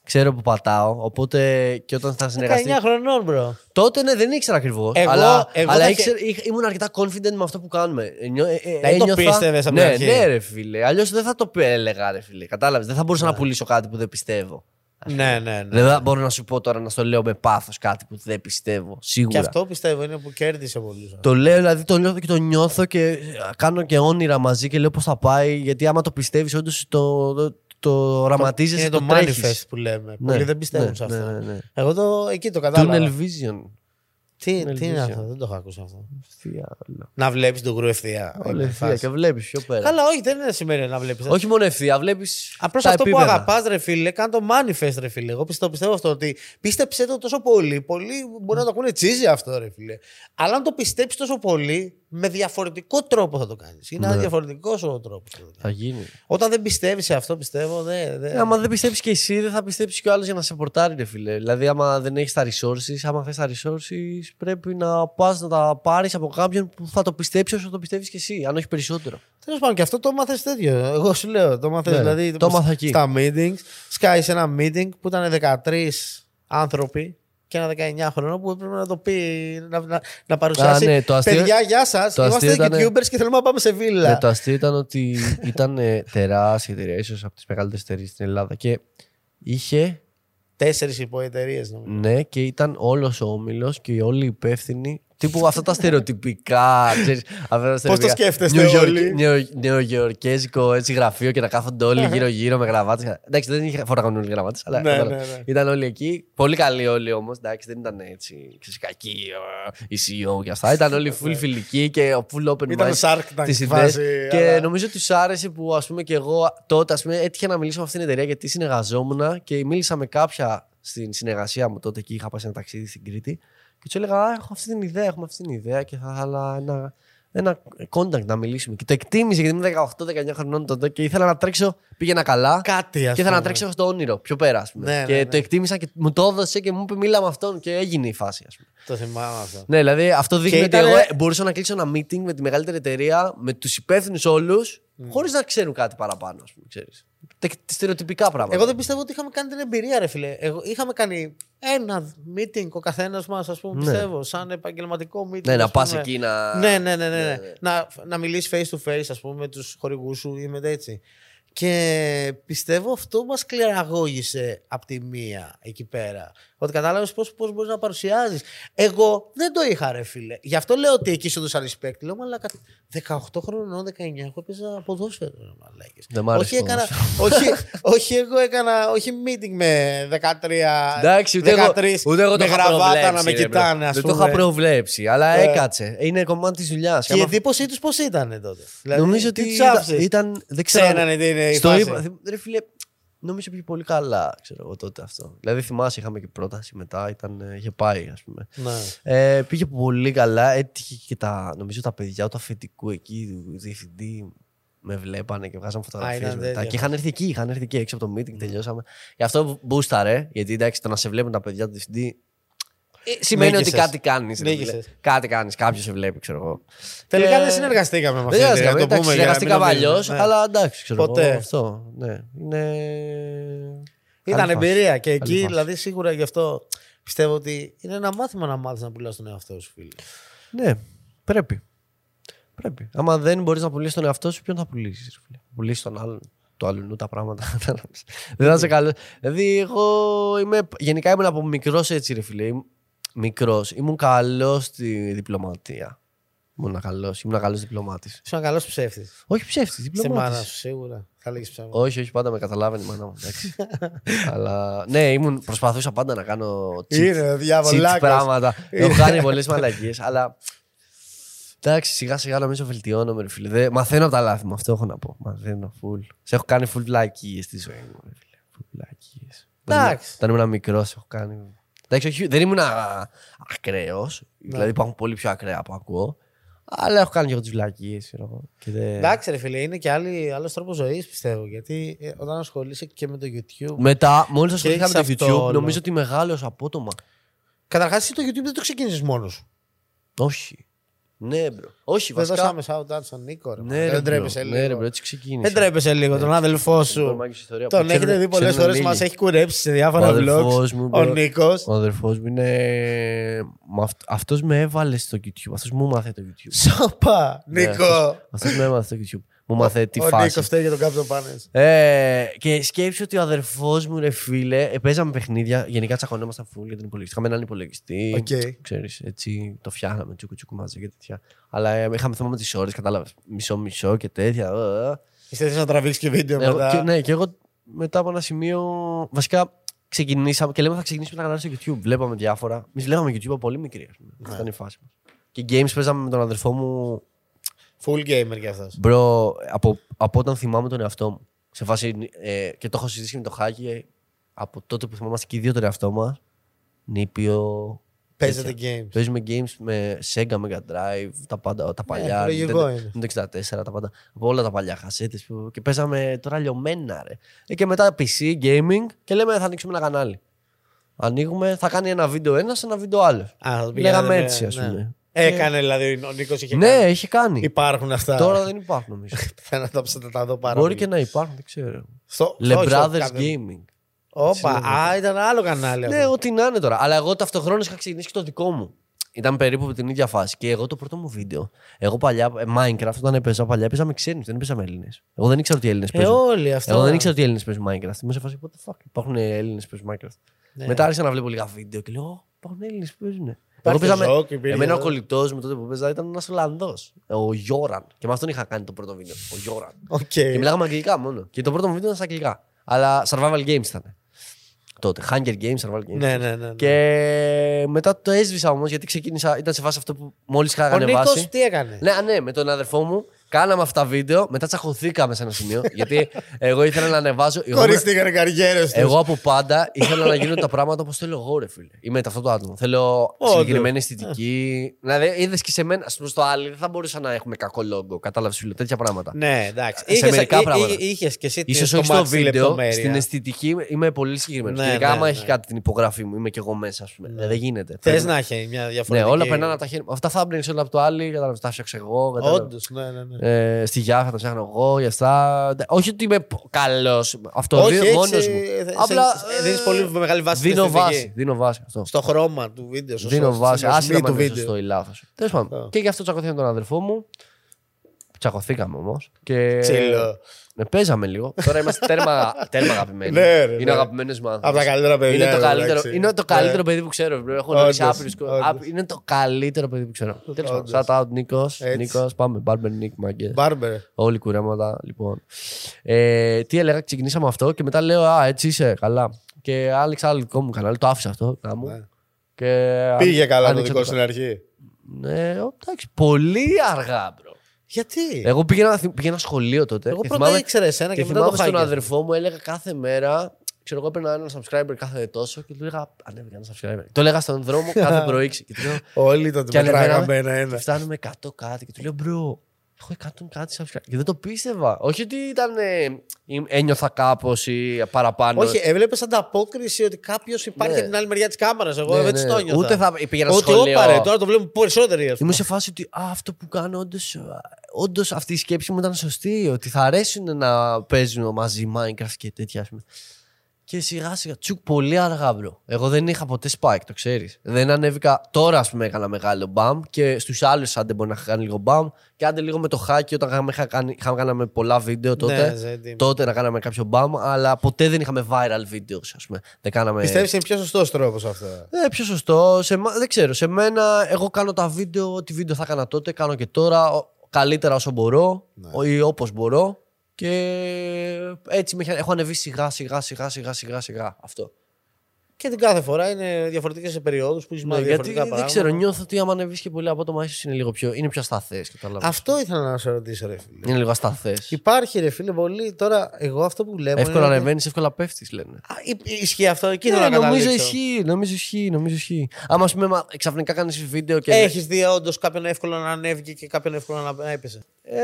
Ξέρω που πατάω. Οπότε και όταν θα 19 συνεργαστεί. χρονών, bro. Τότε ναι, δεν ήξερα ακριβώς. Εγώ- αλλά εγώ αλλά θα ήξερα, είχα- ήμουν αρκετά confident με αυτό που κάνουμε. Ε, νιώ- ε, ε, Δηλαδή το ένιωθα- πίστευες από ναι, την αρχή. Ναι, ρε φίλε. Αλλιώς δεν θα το έλεγα, ρε φίλε. Κατάλαβες. Δεν θα μπορούσα να πουλήσω κάτι που δεν πιστεύω. Ναι, ναι, ναι. Δεν θα μπορώ να σου πω τώρα να στο λέω με πάθος κάτι που δεν πιστεύω. Και Σίγουρα. αυτό πιστεύω είναι που κέρδισε πολύ. Το λέω, δηλαδή το νιώθω και το νιώθω και ε, κάνω και όνειρα μαζί και λέω πώς θα πάει. Γιατί άμα το πιστεύεις, όντως το, το, το οραματίζεσαι Είναι το, το τρέχεις. manifest που λέμε. Ναι, Πολλοί δεν πιστεύουν ναι, σε αυτό. ναι, ναι, ναι. Εγώ το, εκεί το κατάλαβα. Tunnel vision. Τι, Tunnel τι είναι vision. αυτό, δεν το έχω ακούσει αυτό. Ευθεία, όλα. Να βλέπεις τον γκρου ευθεία. Όλα Είναι ευθεία φάση. και βλέπεις πιο πέρα. Καλά, όχι, δεν είναι σημαίνει να βλέπεις. Όχι μόνο ευθεία, βλέπεις. Απλώς αυτό που αγαπάς, ρε φίλε, κάνε το manifest, ρε φίλε. Εγώ πιστεύω, πιστεύω αυτό ότι πίστεψε το τόσο πολύ. Πολλοί μπορεί να το ακούνε τσίζι αυτό, ρε φίλε. Αλλά αν το πιστέψεις τόσο πολύ, με διαφορετικό τρόπο θα το κάνεις. Είναι ένα Ναι. διαφορετικό ο τρόπο. Θα γίνει. Όταν δεν πιστεύεις σε αυτό, πιστεύω. Δεν, δεν... Ε, άμα δεν πιστέψει και εσύ, δεν θα πιστέψει και ο άλλος για να σε πορτάρει, ρε φίλε. Δηλαδή, άμα δεν έχεις τα resources, άμα θες τα resources, πρέπει να πας να τα πάρεις από κάποιον που θα το πιστέψει όσο το πιστεύεις και εσύ, αν όχι περισσότερο. Τέλος πάντων, και αυτό το μάθε τέτοιο. Εγώ σου λέω, το μάθε Ναι, δηλαδή. το μάθα εκεί. Στα meetings. Σκάει σε ένα meeting που ήταν 13 άνθρωποι και ένα 19 χρονών που έπρεπε να το πει, να, να, να παρουσιάσει. Α, ναι, το αστείο- Παιδιά, γεια σας. το Είμαστε αστείο ήταν- YouTubers και θέλουμε να πάμε σε βίλα. Ναι, το αστείο ήταν ότι ήταν ε, τεράστια εταιρεία, ίσω από τις μεγαλύτερες εταιρείες στην Ελλάδα και είχε, Τέσσερις υποεταιρείε νομίζω. ναι, και ήταν όλος ο όμιλος και όλοι οι υπεύθυνοι. Τύπου αυτά τα στερεοτυπικά. ξέρεις, αυτά τα στερεοτυπικά σκέφτεστε νεογεωργ- όλοι; νεο- Νεογεωργέζικο έτσι, γραφείο και να κάθονται όλοι γύρω-γύρω με γραβάτες. Εντάξει, δεν είχε φοράγαν όλοι γραβάτες, αλλά Ναι, κατάλαβα. ναι, ναι. ήταν όλοι εκεί. Πολύ καλοί όλοι όμως. Εντάξει, δεν ήταν έτσι ξέρεις, κακοί ε, η CEO και αυτά. Ήταν όλοι full φιλικοί και full open Ήταν mind Shark Tank τις φάση, ιδέες. Και αλλά- νομίζω του άρεσε που ας πούμε και εγώ τότε ας πούμε, έτυχε να μιλήσω με αυτήν την εταιρεία γιατί συνεργαζόμουν και μίλησα με κάποια στην συνεργασία μου τότε και είχα πάει σε ένα ταξίδι στην Κρήτη. Και του έλεγα: Α, έχω αυτή την ιδέα, έχουμε αυτή την ιδέα και θα ήθελα ένα, ένα contact να μιλήσουμε. Και το εκτίμησε γιατί ήμουν 18-19 χρονών τότε και ήθελα να τρέξω. Πήγαινα καλά. Κάτι, Και α ήθελα να τρέξω στο όνειρο, πιο πέρα, ας πούμε. Ναι, και ναι, ναι. το εκτίμησα και μου το έδωσε και μου είπε μίλα με αυτόν και έγινε η φάση, ας πούμε. Το θυμάμαι αυτό. Ναι, δηλαδή αυτό δείχνει Και ότι ήτανε- εγώ μπορούσα να κλείσω ένα meeting με τη μεγαλύτερη εταιρεία, με τους υπεύθυνους όλους, χωρίς να ξέρουν κάτι παραπάνω, ας πούμε. Ξέρεις. Τε- Στερεοτυπικά πράγματα. Εγώ δεν πιστεύω ότι είχαμε κάνει την εμπειρία, ρε φίλε. Εγώ, είχαμε κάνει ένα meeting ο καθένας μας, ας πούμε, Ναι. πιστεύω, σαν επαγγελματικό meeting. Ναι, να ας πας πούμε. εκεί να. Ναι, ναι, ναι, ναι, ναι. ναι. Να, να μιλήσεις face to face, ας πούμε, με τους χορηγούς σου ή με έτσι. Και πιστεύω αυτό μας κληραγώγησε από τη μία εκεί πέρα. Ότι κατάλαβες πώς πώς μπορείς να παρουσιάζεις. Εγώ δεν το είχα, ρε φίλε. Γι' αυτό λέω ότι εκεί σου έδωσα respect. Λέω, μαλάκα, 18 χρονών, 19, εγώ έπαιζα ποδόσφαιρο. ρε μαλάκες. Δεν μ' άρεσε όχι, το έκανα, όχι, όχι, εγώ έκανα, όχι meeting με 13, Εντάξει, ούτε, 13 εγώ, ούτε εγώ το με είχα γραβάτα προβλέψει, να με ρε, bro. κοιτάνε, ας Δεν πούμε. το είχα προβλέψει, αλλά Ε. έκατσε. Είναι κομμάτι της δουλειάς. Και η εντύπωσή τους πώς ήταν τότε; Δηλαδή, Νομίζω τι ότι τους ήταν, άφησες; ήταν. Δεν ξέρω. Ξέρανε τι είναι η Στο φάση; είπα. θυμ- Ρε φίλε, νομίζω πήγε πολύ καλά, ξέρω εγώ τότε αυτό. Δηλαδή θυμάσαι, είχαμε και πρόταση μετά, ήταν, ε, είχε πάει, ας πούμε. Ναι. Ε, πήγε πολύ καλά. Έτυχε και τα, νομίζω τα παιδιά του αφεντικού εκεί, του διευθυντή, με βλέπανε και βγάζαμε φωτογραφίες ήταν μετά. τέτοια. Και είχαν έρθει εκεί, είχαν έρθει εκεί έξω από το meeting, τελειώσαμε. Γι' αυτό μπούσταρε, γιατί εντάξει, το να σε βλέπουν τα παιδιά του διευθυντή. Ε, σημαίνει ότι Νίκησες. κάτι κάνεις. Νίκησες. Κάτι κάνεις, κάποιος σε βλέπει, ξέρω εγώ. Τελικά Και- δεν συνεργαστήκαμε με Δεν αυτή. συνεργαστήκαμε, να το εντάξει, πούμε για να μην συνεργαστήκαμε νομίζουν. αλλιώς, Ναι. αλλά εντάξει, ξέρω Ποτέ. εγώ. Αυτό, ναι. Είναι. Ήταν Καλή φάση. εμπειρία και Καλή εκεί, φάση. δηλαδή, σίγουρα γι' αυτό πιστεύω ότι είναι ένα μάθημα να μάθεις να πουλάς τον εαυτό σου, φίλε. Ναι, πρέπει. Πρέπει. Άμα δεν μπορείς να πουλήσεις τον εαυτό σου, ποιον θα πουλήσεις. Πουλήσεις τον άλλον. Το αλλού τα πράγματα. κατάλαβες. δεν θα είσαι καλός. Δηλαδή, εγώ είμαι. Γενικά ήμουν από μικρός έτσι, ρε φίλε. Μικρός. Ήμουν καλός στη διπλωματία. Ήμουν καλός. Ήμουν καλός διπλωμάτης. Είσαι ένα καλός ψεύτης. Όχι ψεύτης, Στη διπλωμάτης. μάνα σου, σίγουρα. Θα λέγεις ψέματα. Όχι, όχι, πάντα με καταλάβαινε η μάνα μου. εντάξει. Αλλά ναι, ήμουν, προσπαθούσα πάντα να κάνω cheat, Είναι cheat διαβολάκας. πράγματα. Έχω κάνει πολλές μαλακίες, αλλά. Εντάξει, σιγά σιγά νομίζω βελτιώνομαι, ρε φίλε. Δεν- μαθαίνω από τα λάθη μου, αυτό έχω να πω. Μαθαίνω full. Σε έχω κάνει full βλακίε στη ζωή μου, ρε φίλε. Full βλακίε. Εντάξει. Όταν ήμουν μικρός, έχω κάνει. Εντάξει, όχι, δεν ήμουν ακραίος. Ναι. Δηλαδή υπάρχουν πολύ πιο ακραία που ακούω. Αλλά έχω κάνει και εγώ τις βλακίες. Εντάξει, ρε φίλε, είναι και άλλος τρόπος ζωής, πιστεύω. Γιατί ε, όταν ασχολείσαι και με το YouTube. Μετά, μόλις ασχολήθηκα με το έχεις αυτό YouTube, όλο. νομίζω ότι μεγάλωσε απότομα. Καταρχάς, εσύ το YouTube δεν το ξεκίνησες μόνος σου. Όχι. Ναι, bro. Όχι, Δεν βασικά. δώσαμε shout out στον Νίκο. Ρε, Ναι, μάνα. ρε, δεν bro. τρέπεσαι λίγο. Ναι, ρε, bro, έτσι ξεκίνησε. Δεν τρέπεσαι λίγο τον αδελφό σου. Λοιπόν, μάγκες, ιστορία που Τον έχετε ξέρουν- δει πολλές ξέρουν φορές. λίγοι. Μας έχει κουρέψει σε διάφορα Ο αδελφός vlogs. μου, Ο bro. Νίκος. Ο αδερφός μου είναι. Μα αυτ- Αυτός με έβαλε στο YouTube. Αυτός μου 'μαθε το YouTube. Σ' αγαπώ, Ναι, Νίκο. Αυτός με έβαλε στο YouTube. Μου 'μαθε τη Ο φάση. Νίκος φταίει για τον κάποιο πάνε. Ε, και σκέψου ότι ο αδερφός μου, ρε φίλε, ε, παίζαμε παιχνίδια. Γενικά τσακωνόμασταν full για τον υπολογιστή. Είχαμε έναν υπολογιστή. Οκ. Ξέρεις, έτσι το φτιάχναμε τσούκου τσούκου μαζί και τέτοια. Αλλά ε, είχαμε θέμα με τις ώρες, κατάλαβες. Μισό-μισό και τέτοια. ε, ε. Είστε να τραβήξεις και βίντεο Εγώ- μετά. και, ναι, και εγώ μετά από ένα σημείο. Βασικά ξεκινήσαμε και λέμε θα ξεκινήσουμε να κανάλι στο YouTube. Βλέπαμε διάφορα. Εμείς λέγαμε YouTube από πολύ μικρή, ας πούμε. Ναι. Αυτή ήταν η φάση μας. Και games παίζαμε με τον αδερφό μου. Full gamer κι αυτός. Μπρο, από, από όταν θυμάμαι τον εαυτό μου. Σε φάση. Ε, και το έχω συζητήσει με το Χάκη. ε, από τότε που θυμάμαστε και οι δύο τον εαυτό μας. Νήπιο. Παίζετε τέτοια. games. Παίζουμε games με Sega Mega Drive, τα, πάντα, τα παλιά. Ναι, λογικό Nintendo- είναι. Nintendo 64, τα πάντα. Από όλα τα παλιά χασέτες που, και παίζαμε τώρα λιωμένα, ρε. Ε, και μετά PC, gaming και λέμε θα ανοίξουμε ένα κανάλι. Ανοίγουμε, θα κάνει ένα βίντεο ένας, ένα βίντεο άλλος. Α, θα το Λέγαμε πηγαίνετε έτσι, με- ας ναι. πούμε. Έκανε δηλαδή ο Νίκος είχε ναι, κάνει. έχει κάνει. Υπάρχουν αυτά. Τώρα δεν υπάρχουν νομίζω. Θα να τα ψάχνω τα δω πάρα Μπορεί πολύ. και να υπάρχουν, δεν ξέρω. Στο- Le όχι, στο Brothers κάθε- Gaming. Όπα, Έτσι α, ήταν άλλο κανάλι Ναι, αυτό. ό,τι να είναι τώρα. Αλλά εγώ ταυτοχρόνως είχα ξεκινήσει και το δικό μου. Ήταν περίπου από την ίδια φάση. Και εγώ το πρώτο μου βίντεο. Εγώ παλιά, ε, Minecraft, όταν έπαιζα παλιά, έπαιζα με ξένους, δεν έπαιζα με Έλληνες. Εγώ δεν ήξερα ότι οι Έλληνες Ε, παίζουν. όλοι αυτό. Εγώ δεν ήξερα ότι οι Έλληνες παίζουν Minecraft. Είμαι σε φάση, what the fuck. Υπάρχουν Έλληνες που παίζουν Minecraft. Ναι. Μετά άρχισα να βλέπω λίγα βίντεο και λέω, «Ω, υπάρχουν Έλληνες που παίζουν. Εγώ Υπάρχει παίζα με. Ζόκ, υπήρχε Εμένα ο εδώ. κολλητός μου τότε που παίζα ήταν ένας Ολλανδός. Ο Γιώραν. Και με αυτόν είχα κάνει το πρώτο βίντεο. Ο Γιώραν. Οκ. Και μιλάγαμε αγγλικά μόνο. Και το πρώτο μου βίντεο ήταν στα αγγλικά. Αλλά survival games ήταν. Τότε. Hunger Games, survival games. Ναι, ναι, ναι. Και μετά το έσβησα όμως γιατί ξεκίνησα. Ήταν σε φάση αυτό που μόλις είχα Ο Νίκος ανεβάσει. τι έκανε; Ναι, α, ναι, με τον αδερφό μου Κάναμε αυτά τα βίντεο, μετά τσακωθήκαμε σε ένα σημείο. γιατί εγώ ήθελα να ανεβάζω. εγώ- Χωρίστηκαν οι καριέρες τους. εγώ από πάντα ήθελα να γίνω τα πράγματα όπως θέλω εγώ, ρε φίλε. Είμαι αυτό το άτομο. Θέλω Όντως. συγκεκριμένη αισθητική. Δηλαδή, είδες και σε μένα, προ το άλλο, δεν θα μπορούσα να έχουμε κακό λόγο. Κατάλαβες, φίλε, τέτοια πράγματα. Ναι, εντάξει. Σε μερικά είχε πράγματα. και εσύ σω το όχι στο μάτι στη βίντεο, λεπτομέρεια. στην αισθητική είμαι πολύ συγκεκριμένος. Ναι, και ειδικά ναι, άμα ναι. έχει κάτι την υπογραφή μου, είμαι και εγώ μέσα, ας πούμε. Ε, Δεν γίνεται. Θες Πρέπει- να έχει μια Ναι, διαφορετική. όλα περνάνε από τα χέρια μου. Αυτά θα έμπρινε όλα από το άλλο, κατάλαβες, τα φτιάξω εγώ. κατάλαβες. Όντως, ναι, ναι. Ναι. Ε, στη Γιάφα τα φτιάχνω εγώ, για αυτά. Όχι ότι είμαι καλός. Αυτό Όχι, μόνο έτσι, μου. ε, σε- Απλά. σε- δίνεις πολύ μεγάλη βάση στην Δίνω αισθητική. βάση. Δίνω βάση. Αυτό. Στο χρώμα του βίντεο. στο Δίνω στο- βάση. στην Άσχετα ορμή με του είναι σωστό ή λάθος. Τέλος πάντων. Αυτό. Και γι' αυτό τσακωθήκαμε με τον αδερφό μου. Τσακωθήκαμε όμως. Και... Ξύλο. Ναι, παίζαμε λίγο. Τώρα είμαστε τέρμα, τέρμα αγαπημένοι. Ναι, ρε, είναι ναι. αγαπημένες μου άνθρωποι. Από τα καλύτερα παιδιά. Είναι το, εντάξει. καλύτερο, είναι το καλύτερο παιδί που ξέρω. bro. Έχω Όντως, γνωρίσει άπειρους κο- όντως. άπει- Είναι το καλύτερο παιδί που ξέρω. Τέλος πάντων. Όντως. Shout out Νίκος. Έτσι. Νίκος, πάμε. Barber Nick, μαγκέ. Μπάρμπερ. Όλοι κουρέματα, λοιπόν. Ε, τι έλεγα, ξεκινήσαμε αυτό και μετά λέω Α, έτσι είσαι, καλά. Και άνοιξα άλλο δικό μου κανάλι, το άφησα αυτό. να μου. Ναι. Και Πήγε καλά το άνοιξα δικό σου στην αρχή. Ναι, εντάξει, πολύ αργά, bro. Γιατί; Εγώ πήγαινα, πήγαινα σχολείο τότε. Εγώ και πρώτα θυμάμαι, ήξερα εσένα και και μετά το θυμάμαι στον χάκες. αδερφό μου έλεγα κάθε μέρα. Ξέρω, εγώ έπαιρνα ένα subscriber κάθε τόσο και του έλεγα Ανέβηκα ένα subscriber. Το έλεγα στον δρόμο κάθε πρωί. Και του λέω Όλοι το Και μετράγαμε ανεβαίναμε ένα-ένα. και φτάνουμε 100 κάτι. Και του λέω, μπρο, έχω 100 κάτι subscribe. Και δεν το πίστευα. Όχι ότι ήταν. ε, ή- ένιωθα κάπως ή παραπάνω. Όχι, έβλεπες ανταπόκριση ότι κάποιος υπάρχει Ναι. από την άλλη μεριά της κάμερας. Εγώ Ναι, δεν της ναι. το νιώθα. Ούτε θα πήγαινα Ότι σχολείο. όπα ρε, τώρα το βλέπουμε περισσότεροι. ας πούμε. Ήμουν σε φάση ότι α, αυτό που κάνω, όντως όντως αυτή η σκέψη μου ήταν σωστή. Ότι θα αρέσουν να παίζουν μαζί Minecraft και τέτοια. Ας πούμε. Και σιγά σιγά, τσουκ, πολύ αργά, bro. Εγώ δεν είχα ποτέ spike, το ξέρεις. Δεν ανέβηκα. Τώρα, ας πούμε, έκανα μεγάλο μπαμ και στους άλλους, άντε μπορεί να είχα κάνει λίγο μπαμ. Και άντε λίγο με το χάκι, όταν είχαμε, είχα κάνει, είχαμε κάναμε πολλά βίντεο τότε. Ναι, ζέτη. τότε να κάναμε κάποιο μπαμ, αλλά ποτέ δεν είχαμε viral videos, ας πούμε. Δεν κάναμε. Πιστεύεις είναι πιο σωστός τρόπος αυτό; Ε, πιο σωστός. Σε, μα- δεν ξέρω. Σε μένα, εγώ κάνω τα βίντεο, ό,τι βίντεο θα έκανα τότε, κάνω και τώρα. ο- καλύτερα όσο μπορώ Ναι. ή όπως μπορώ. Και έτσι με, έχει- έχω ανεβεί σιγά σιγά σιγά σιγά σιγά σιγά. Αυτό. Και την κάθε φορά είναι διαφορετικές σε περιόδους που είσαι Ναι, με γιατί διαφορετικά δεν πράγματα. ξέρω, νιώθω ότι άμα ανεβείς και πολύ απότομα, ίσω είναι λίγο πιο, είναι πιο ασταθές. Αυτό ήθελα να σε ρωτήσω, ρε φίλε. Είναι λίγο ασταθές. Υπάρχει, ρε φίλε, πολύ. Τώρα, εγώ αυτό που βλέπω. Εύκολα είναι ότι- ανεβαίνεις, εύκολα πέφτεις, λένε. Α, υ- Ισχύει αυτό, εκεί Ναι, ήθελα να νομίζω καταλήξω. ισχύει, νομίζω ισχύει, νομίζω ισχύει. Άμα ας πούμε, μα- ξαφνικά κάνεις βίντεο και. Έχεις δει όντως κάποιον εύκολο να ανέβηκε και κάποιον εύκολο να να έπεσε; Ε,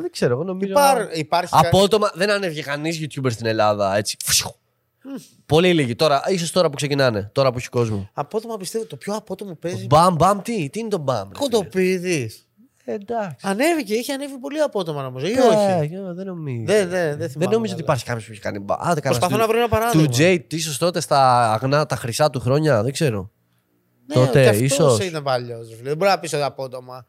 δεν ξέρω, εγώ νομίζω. Υπάρ- υπάρχει. Απότομα δεν ανέβηκε κανείς YouTuber στην Ελλάδα έτσι. Φσιου. Πολύ λίγοι. Τώρα, ίσως τώρα που ξεκινάνε, τώρα που έχει κόσμο. Απότομα πιστεύω το πιο απότομο παίζει. Μπαμ, μπαμ, τι, τι είναι το μπαμ. ρε φίλε; Κοντοπίδης. Ε, Εντάξει. Ανέβηκε, είχε ανέβει πολύ απότομα νομίζω. Ή Ε, όχι; ε, Δεν νομίζω. Δεν, δεν, δεν Δεν θυμάμαι. νομίζω ότι καλά. υπάρχει κάποιος που έχει κάνει μπαμ. Άντε, κανένας Προσπαθώ του- να βρω ένα παράδειγμα. Του Jay, ίσως τότε στα αγνά, τα χρυσά του χρόνια, δεν ξέρω. Ναι, τότε, και αυτός ίσως. ήταν παλιός. Δεν μπορεί να πεις ότι απότομα.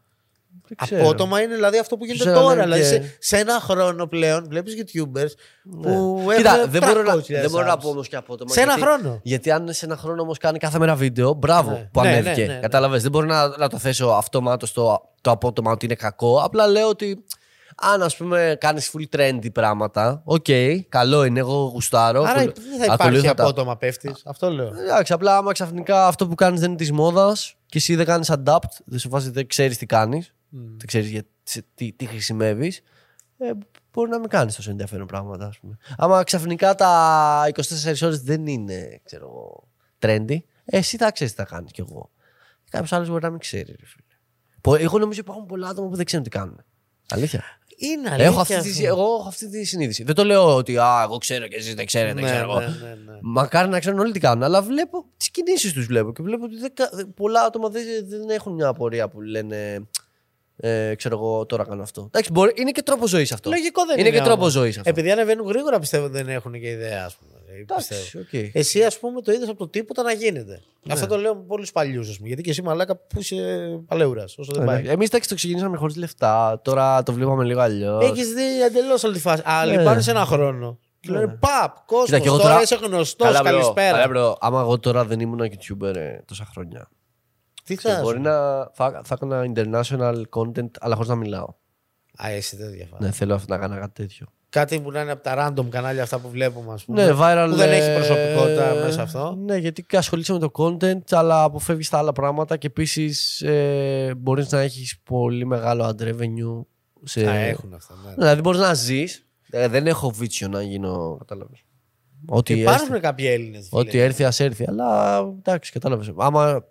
Δεν ξέρω. Απότομα είναι δηλαδή αυτό που γίνεται Ξέρω, τώρα. ναι, Δηλαδή και- σε, σε ένα χρόνο πλέον βλέπεις YouTubers που Κοίτα, έχουν δεν μπορώ, να, 300.000 δεν μπορώ να subs. πω όμως και απότομα. Σε ένα γιατί- χρόνο. Γιατί αν σε ένα χρόνο όμως κάνει κάθε μέρα βίντεο, μπράβο Ναι. που Ναι, ανέβηκε. ναι, ναι, ναι. Κατάλαβες, Δεν μπορώ να, να το θέσω αυτομάτως το, το απότομα ότι είναι κακό. Απλά λέω ότι αν ας πούμε κάνεις full trendy πράγματα, οκ, καλό είναι, εγώ γουστάρω. Άρα ακολου- δεν θα υπάρχει ακολούθα τα. απότομα πέφτεις. Αυτό λέω. Εντάξει, απλά άμα ξαφνικά αυτό που κάνεις δεν είναι της μόδας και εσύ δεν κάνεις adapt, δεν σε φάση δεν ξέρεις τι κάνεις, δεν ξέρεις τι, τι χρησιμεύεις, ε, μπορεί να μην κάνεις τόσο ενδιαφέρον πράγματα. Ας πούμε. Άμα ξαφνικά τα 24 ώρες δεν είναι ξέρω, εγώ, trendy, ε, εσύ θα ξέρεις τι θα κάνεις κι εγώ. Κάποιος άλλος μπορεί να μην ξέρει. Ρε, φίλε. Πο- Εγώ νομίζω υπάρχουν πολλά άτομα που δεν ξέρουν τι κάνουν. Αλήθεια. Είναι αλήθεια. Έχω αυτή, αυτό. τη, εγώ έχω αυτή τη συνείδηση. Δεν το λέω ότι α, εγώ ξέρω και εσείς δεν ξέρετε. Ναι, ξέρω εγώ. ναι, ναι, ναι. Μακάρι να ξέρουν όλοι τι κάνουν, αλλά βλέπω τις κινήσεις τους βλέπω και βλέπω ότι δεν, κα- δεν- πολλά άτομα δεν, δεν έχουν μια απορία που λένε. Ε, ξέρω εγώ, τώρα κάνω αυτό. Εντάξει, μπορεί, είναι και τρόπο ζωής αυτό. Λογικό δεν είναι. είναι. και τρόπο όμως. ζωής αυτό. Επειδή ανεβαίνουν γρήγορα πιστεύω δεν έχουν και ιδέα. Ας πούμε. Ε, πιστεύω. Εντάξει, οκ. Εσύ, ας πούμε, το είδες από το τίποτα να γίνεται. Αυτό το λέω με πολλούς παλιούς, ας πούμε. Γιατί και εσύ, μαλάκα, που είσαι παλαιούρας, όσο δεν πάει. Εμείς εντάξει το ξεκινήσαμε χωρίς λεφτά. Τώρα το βλέπαμε λίγο αλλιώς. Έχεις δει εντελώς όλη τη φάση. Άλλοι Ναι. πάνε σε ένα χρόνο. Και Ναι. λένε Παπ, κόσμος. Κοίτα, και εγώ Τώρα, τώρα- είσαι γνωστός. Καλά, bro. Καλησπέρα. Καλά, bro. Άμα εγώ τώρα δεν ήμουν YouTuber ε, τόσα χρόνια. Τι θα Μπορεί να. Θα, θα έκανα international content, αλλά χωρίς να μιλάω. Α, εσύ δεν διαφάνει. Ναι, θέλω αυτό να κάνω κάτι τέτοιο. Κάτι που να είναι από τα random κανάλια αυτά που βλέπουμε, ας πούμε. Ναι, viral. Που δεν έχει ε, προσωπικότητα μέσα αυτό. Ναι, γιατί και ασχολείσαι με το content, αλλά αποφεύγεις τα άλλα πράγματα και επίσης ε, μπορείς να έχεις πολύ μεγάλο ad revenue Σε... Τα έχουν αυτά. Ναι. Δηλαδή μπορείς να ζεις. δεν έχω βίτσιο να γίνω. Κατάλαβες. Ό,τι Υπάρχουν έρθει, κάποιοι Έλληνες. ό,τι έρθει, ας έρθει. Αλλά εντάξει, κατάλαβες. Άμα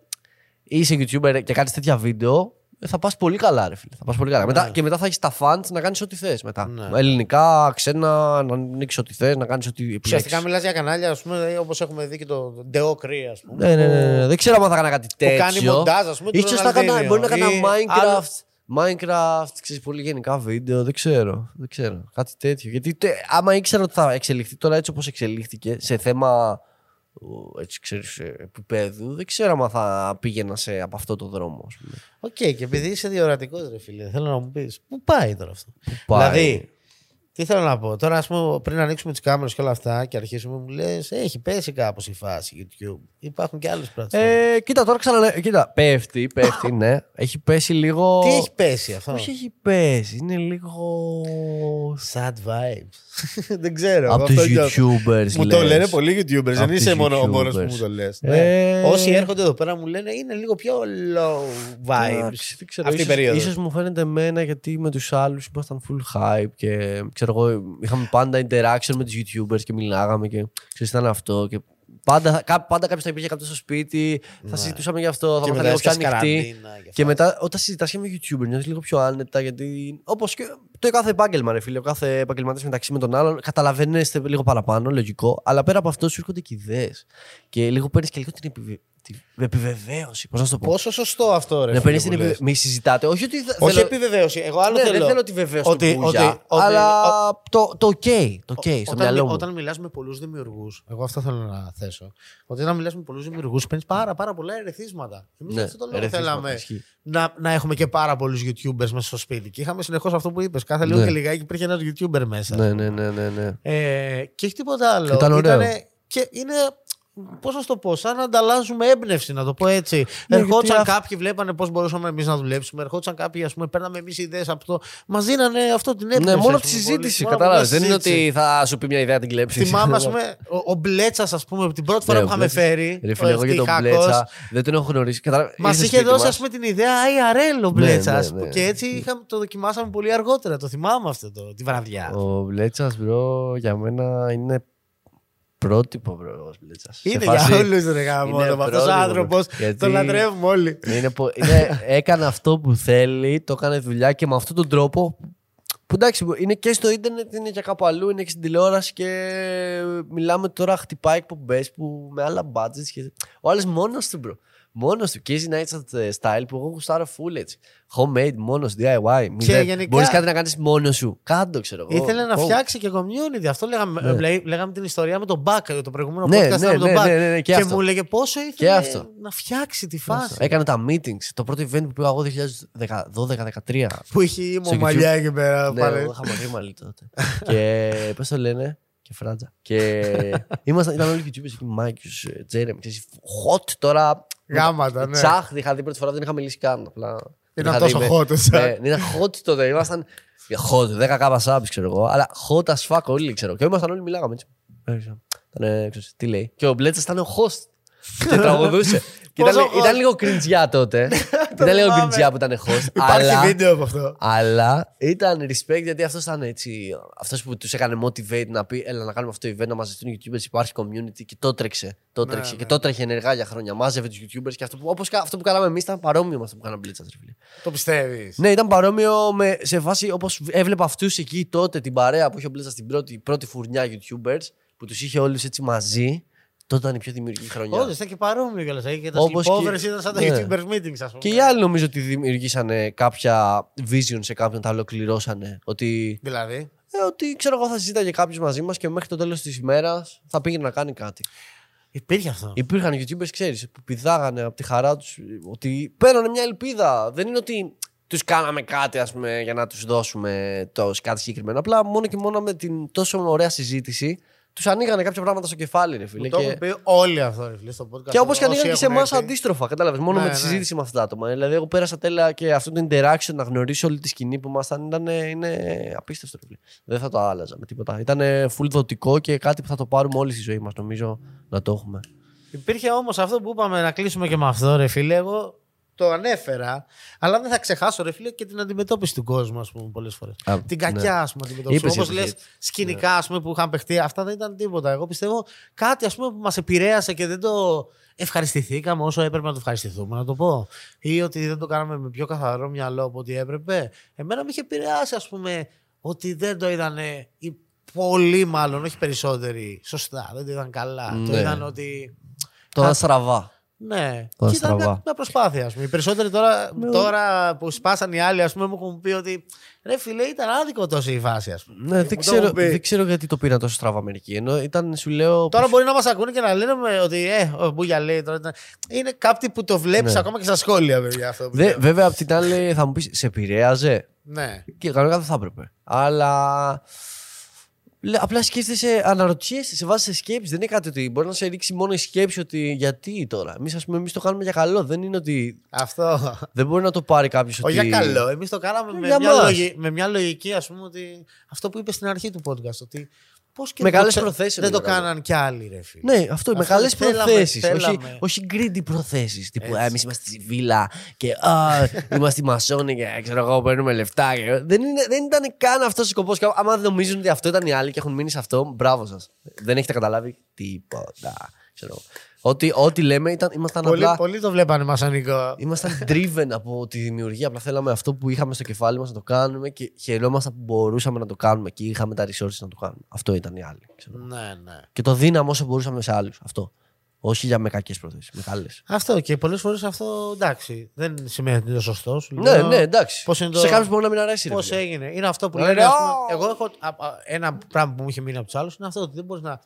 είσαι YouTuber και κάνεις τέτοια βίντεο, ε, θα πας πολύ καλά, ρε φίλε. Θα πας πολύ καλά. Μετά, και μετά θα έχεις τα fans να κάνεις ό,τι θες μετά. Ναι. Ελληνικά, ξένα, να ανοίξεις ό,τι θες, να κάνεις ό,τι Ουσιαστικά επιλέξει. μιλάς για κανάλια όπως έχουμε δει και το Ντεό Κρύ, ας πούμε. Ναι, ναι, ναι, ναι. Δεν ξέρω αν θα έκανα κάτι Που τέτοιο. κάνει μοντάζ, ας πούμε. του Ίσως θα έκανα, Ροναλντίνιο μπορεί να έκανα ή Minecraft. άλλο- Minecraft, ξέρεις, πολύ γενικά βίντεο, δεν ξέρω, δεν ξέρω, κάτι τέτοιο. Γιατί τε- άμα ήξερα ότι θα εξελιχθεί τώρα έτσι όπως εξελίχθηκε σε θέμα ο, έτσι, ξέρεις, ε, επίπεδου, δεν ξέρω αν θα πήγαινα σε, από αυτό το δρόμο. Ας πούμε. Οκ, και επειδή είσαι διορατικός, ρε φίλε, θέλω να μου πεις. Πού πάει τώρα αυτό; πάει; Δηλαδή, τι θέλω να πω. Τώρα, ας πούμε, πριν ανοίξουμε τις κάμερες και όλα αυτά και αρχίσουμε, μου λες: Έχει πέσει κάπως η φάση YouTube. Υπάρχουν και άλλες πλατφόρμες. Ε, κοίτα, τώρα ξανα... Κοίτα, πέφτει, πέφτει, ναι. Έχει πέσει λίγο... Τι έχει πέσει αυτό; Όχι έχει πέσει, είναι λίγο... Sad vibes. δεν ξέρω. από αυτό τους νιώθω. YouTubers, Μου το λες. λένε πολλοί YouTubers. Δεν Απ' είσαι τους μόνο ο μόνος που YouTubers. μου το λες. Ε, Όσοι έρχονται εδώ πέρα μου λένε είναι λίγο πιο low vibes. Εντάξει, δεν ξέρω, Αυτή η ίσως, περίοδος. ίσως μου φαίνεται εμένα γιατί με τους άλλους ήμασταν full hype και ξέρω εγώ είχαμε πάντα interaction με τους YouTubers και μιλάγαμε και ξέρεις ήταν αυτό και πάντα, κά- πάντα κάποιος θα υπήρχε κάποιος στο σπίτι, θα συζητούσαμε γι' αυτό, θα Και ήμασταν μετά λίγο πιο έσκασε ανοιχτοί. καραντίνα και Και αυτά. μετά, όταν συζητάς και με YouTuber, νιώθεις λίγο πιο άνετα γιατί. Όπως και το κάθε επάγγελμα, ρε φίλε. Ο κάθε επαγγελματίας μεταξύ με τον άλλον καταλαβαίνεστε λίγο παραπάνω, λογικό. Αλλά πέρα από αυτό σου έρχονται και ιδέες. Και λίγο παίρνεις και λίγο την, επιβε... την επιβεβαίωση. Πώς να σου το πω. Πόσο σωστό αυτό, ρε. να φίλε, παίρνει που την λες. επιβεβαίωση. Μη συζητάτε. Όχι ότι. θε- Όχι θέλω... επιβεβαίωση. Εγώ άλλο Ναι, θέλω. δεν θέλω τη βεβαίωση Ότι- του Μπούζα, ότι- ότι- αλλά ο- το, το OK. Το OK στο όταν, μυαλό μου. όταν μιλάς με πολλούς δημιουργούς, εγώ αυτό θέλω να θέσω, ότι όταν μιλάς με πολλούς δημιουργούς παίρνεις πάρα, πάρα πολλά ερεθίσματα. Εμείς Ναι, αυτό το λόγο ερεθίσματα, θέλαμε ισχύει. να, να έχουμε και πάρα πολλούς YouTubers μέσα στο σπίτι. Και είχαμε συνεχώς αυτό που είπες. Κάθε λίγο Ναι. και λιγάκι υπήρχε ένας YouTuber μέσα. Ναι, ναι, ναι, ναι, ναι. Ε, και έχει τίποτα άλλο. Ήταν ωραίο. Ήτανε- και είναι. Πώς να σου το πω, σαν να ανταλλάζουμε έμπνευση, να το πω έτσι. Ναι, ερχόντουσαν γιατί αυ- κάποιοι, βλέπανε πώς μπορούσαμε εμείς να δουλέψουμε. Ερχόντουσαν κάποιοι, ας πούμε, παίρναμε εμείς ιδέες από το. Μας δίνανε αυτό την έμπνευση. Ναι, μόνο ας από τη πούμε, συζήτηση, πολύ. Μόνο από κατάλαβες. τη Δεν είναι συζήτηση. ότι θα σου πει μια ιδέα την κλέψεις. Θυμάμαι, ας πούμε, ο, ο Μπλέτσας, ας πούμε, την πρώτη φορά Ναι, που ο είχαμε Μπλέτσας. φέρει. Ρε φίλε, εγώ για τον Μπλέτσα δεν τον έχω γνωρίσει. Κατάλαβες. Μας ήρθε είχε σπίτι δώσει, μας. ας πούμε, την ιδέα IRL ο Μπλέτσας. ναι, ναι. Και έτσι είχαμε, το δοκιμάσαμε πολύ αργότερα. Το θυμάμαι αυτό το, τη βραδιά. Ο Μπλέτσας, bro, για μένα είναι πρότυπο, bro. ο Μπλέτσας. Σε Είναι φάση- για όλους, ρε γαμώ. είναι Αυτός ο πρότυπο, άνθρωπος. γιατί- Τον λατρεύουμε όλοι. Είναι, πο- είναι, έκανε αυτό που θέλει, το έκανε δουλειά και με αυτόν τον τρόπο. Που εντάξει, είναι και στο ίντερνετ, είναι και κάπου αλλού, είναι και στην τηλεόραση και μιλάμε τώρα χτυπάει εκπομπές που με άλλα budgets. Και... Ο άλλος μόνος του, bro. Μόνος του. Casey Neistat style που εγώ γουστάρω full έτσι. Homemade, μόνος DIY. γενικά- Μπορείς κάτι να κάνεις μόνος σου. Κάντο, ξέρω εγώ. Ήθελε να Go. φτιάξει και community. Αυτό λέγαμε, Ναι. λέ- λέγαμε την ιστορία με τον Μπακ, το προηγούμενο Ναι, podcast ναι, ήταν με τον ναι, Μπακ. ναι, ναι, ναι, και και αυτό. μου έλεγε πόσο ήθελε Και αυτό. να φτιάξει τη φάση. Έκανε τα meetings. Το πρώτο event που πήγα εγώ 2012-2013. Που είχε η Στο μαλλιά εκεί πέρα. Ναι, πάλι. εγώ είχα μακρύ μαλλί τότε. και πώς το λένε, και φράτζα. Και ήμασταν, ήταν όλοι οι YouTubers εκεί, Mikeius, Τζέρεμ, ξέρεις, hot τώρα. Γάμα τα, ναι. Τσάχ, είχα δει πρώτη φορά, δεν είχα μιλήσει καν. Απλά. Ήταν είχα τόσο δει με- hot, έτσι. Ναι, ήταν hot τότε. Ήμασταν hot, 10 κάπα subs, ξέρω εγώ. Αλλά hot as fuck όλοι, ξέρω. Και ήμασταν όλοι μιλάγαμε έτσι. Ε, Ήταν, ξέρεις, τι λέει. Και ο Μπλέτσα ήταν ο host. και τραγουδούσε. Και ήταν, Πόσο ήταν host. λίγο cringeιά τότε. ήταν λίγο θυμάμαι. cringeιά που ήταν host. Υπάρχει αλλά... βίντεο από αυτό. Αλλά ήταν respect γιατί αυτός ήταν έτσι. Αυτός που τους έκανε motivate να πει: Έλα να κάνουμε αυτό το event, να μαζευτούν οι YouTubers. Υπάρχει community και το τρέξε. Το τρέξε ναι. και το τρέχει ενεργά για χρόνια. Μάζευε τους YouTubers και αυτό που, όπως, κα- αυτό που κάναμε εμείς ήταν παρόμοιο με αυτό που κάναμε Blitz, ρε φίλε. Το πιστεύεις. Ναι, ήταν παρόμοιο με, σε φάση όπως έβλεπα αυτούς εκεί τότε την παρέα που είχε ο Blitz στην πρώτη, πρώτη φουρνιά YouTubers που τους είχε όλους έτσι μαζί. Τότε ήταν η πιο δημιουργική χρονιά. Όντως ήταν και παρόμοιο κιόλας. Και τα Όπως sleepovers και- ήταν σαν τα ναι. YouTubers meetings, ας πούμε. Και οι άλλοι νομίζω ότι δημιουργήσανε κάποια vision σε κάποιον, τα ολοκληρώσανε. Ότι Δηλαδή; Ε, ότι ξέρω εγώ θα συζήταγε κάποιος μαζί μας και μέχρι το τέλος της ημέρας θα πήγαινε να κάνει κάτι. Υπήρχε αυτό. Υπήρχαν YouTubers, ξέρεις, που πηδάγανε από τη χαρά τους ότι παίρνανε μια ελπίδα. Δεν είναι ότι τους κάναμε κάτι, ας πούμε, για να τους δώσουμε το κάτι συγκεκριμένο. Απλά μόνο και μόνο με την τόσο ωραία συζήτηση τους ανοίγανε κάποια πράγματα στο κεφάλι, ρε φίλε. Μου το Και, έχουν πει όλοι αυτό, ρε φίλε, στο podcast. και όπως και Όσοι ανοίγανε και σε έχουν εμάς έρθει. αντίστροφα. Κατάλαβες. Μόνο Ναι, με τη ναι. συζήτηση με αυτά τα άτομα. Δηλαδή, εγώ πέρασα τέλεια και αυτό το interaction να γνωρίσω όλη τη σκηνή που ήμασταν ήταν είναι απίστευτο. Ρε φίλε. Δεν θα το άλλαζα με τίποτα. Ήταν full δοτικό και κάτι που θα το πάρουμε όλη στη ζωή μας, νομίζω, να το έχουμε. Υπήρχε όμως αυτό που είπαμε να κλείσουμε και με αυτό, ρε φίλε. Εγώ το ανέφερα, αλλά δεν θα ξεχάσω, ρε φίλε, και την αντιμετώπιση του κόσμου, ας πούμε, πολλές φορές. Α, Την ναι. κακιά, ας πούμε, αντιμετώπιση. Είπες, Όπως είπες λες, έτσι. σκηνικά, ας πούμε, που είχαν παιχτεί, αυτά δεν ήταν τίποτα. Εγώ πιστεύω κάτι, ας πούμε, που μας επηρέασε και δεν το ευχαριστηθήκαμε όσο έπρεπε να το ευχαριστηθούμε, να το πω. Ή ότι δεν το κάναμε με πιο καθαρό μυαλό από ό,τι έπρεπε. Εμένα με είχε επηρεάσει, ας πούμε, ότι δεν το είδαν οι πολλοί μάλλον, όχι περισσότεροι. Σωστά, δεν το είδαν καλά. Το Ναι. είδαν ότι. Τώρα στραβά. Ναι, Τώρα και ήταν μια, στραβά. μια προσπάθεια. Ας πούμε. Οι περισσότεροι τώρα, τώρα που σπάσαν οι άλλοι, ας πούμε, μου έχουν πει ότι ρε φίλε, ήταν άδικο τόσο η φάση, ας πούμε. Ναι, Μου δεν το ξέρω, έχουν πει. δεν ξέρω γιατί το πήραν τόσο στραβά μερικοί. Ενώ ήταν, σου λέω. Τώρα μπορεί να μας ακούνε και να λένε με ότι ε, ο Μπούγια λέει τώρα. ήταν- Είναι κάτι που το βλέπεις Ναι. ακόμα και στα σχόλια, παιδιά. Αυτό που Δε, λέω. βέβαια, απ' την άλλη θα μου πεις, σε επηρέαζε. Ναι. Και κανονικά δεν θα έπρεπε. Αλλά. Λέ- Απλά σκέφτεσαι, αναρωτιέσαι, σε βάζεις σε σκέψη. Δεν είναι κάτι ότι μπορεί να σε ρίξει μόνο η σκέψη ότι γιατί τώρα. Εμείς, ας πούμε, εμείς το κάνουμε για καλό. Δεν είναι ότι. Αυτό. Δεν μπορεί να το πάρει κάποιος ότι. Όχι για καλό. Εμείς το κάναμε με Για μια, μας. λογι- με μια λογική, ας πούμε, ότι αυτό που είπες στην αρχή του podcast. Ότι πώς και Με δεν το καλές ξε- προθέσεις Δεν το είναι καλό. κάναν κι άλλοι, ρε φίλε. Ναι, αυτό, με Αυτό καλέ θέλαμε, προθέσεις. Όχι, θέλαμε. όχι greedy προθέσεις. Τύπου Έτσι. εμείς είμαστε στη βίλα και α, είμαστε οι μασόνοι και ξέρω εγώ παίρνουμε λεφτά. Και... Δεν, είναι, δεν ήταν καν αυτός ο σκοπός. Άμα νομίζουν ότι αυτό ήταν οι άλλοι και έχουν μείνει σε αυτό, μπράβο σας. Δεν έχετε καταλάβει τίποτα. Ξέρω. Ό,τι, ό,τι λέμε ήταν, ήμασταν Πολλοί, απλά. πολλοί το βλέπανε μασανικό. Ήμασταν driven από τη δημιουργία. Απλά θέλαμε αυτό που είχαμε στο κεφάλι μας να το κάνουμε και χαιρόμασταν που μπορούσαμε να το κάνουμε και είχαμε τα resources να το κάνουμε. Αυτό ήταν οι άλλοι. Ξέρω. Ναι, ναι. Και το δίναμε όσο μπορούσαμε σε άλλους. Αυτό. Όχι για με κακές προθέσεις. Με καλές. Αυτό και πολλές φορές αυτό εντάξει. Δεν σημαίνει ότι είναι σωστός. σου Ναι, λέω ναι, εντάξει. Πώς είναι το- Σε κάποιους μπορεί να μην αρέσει. ρε Πώς φίλε. έγινε. Είναι αυτό που Ναι, λένε. ναι, ας πούμε, «Ω!» εγώ έχω α, α, ένα πράγμα που μου είχε μείνει από τους άλλους είναι αυτό ότι δεν μπορείς να.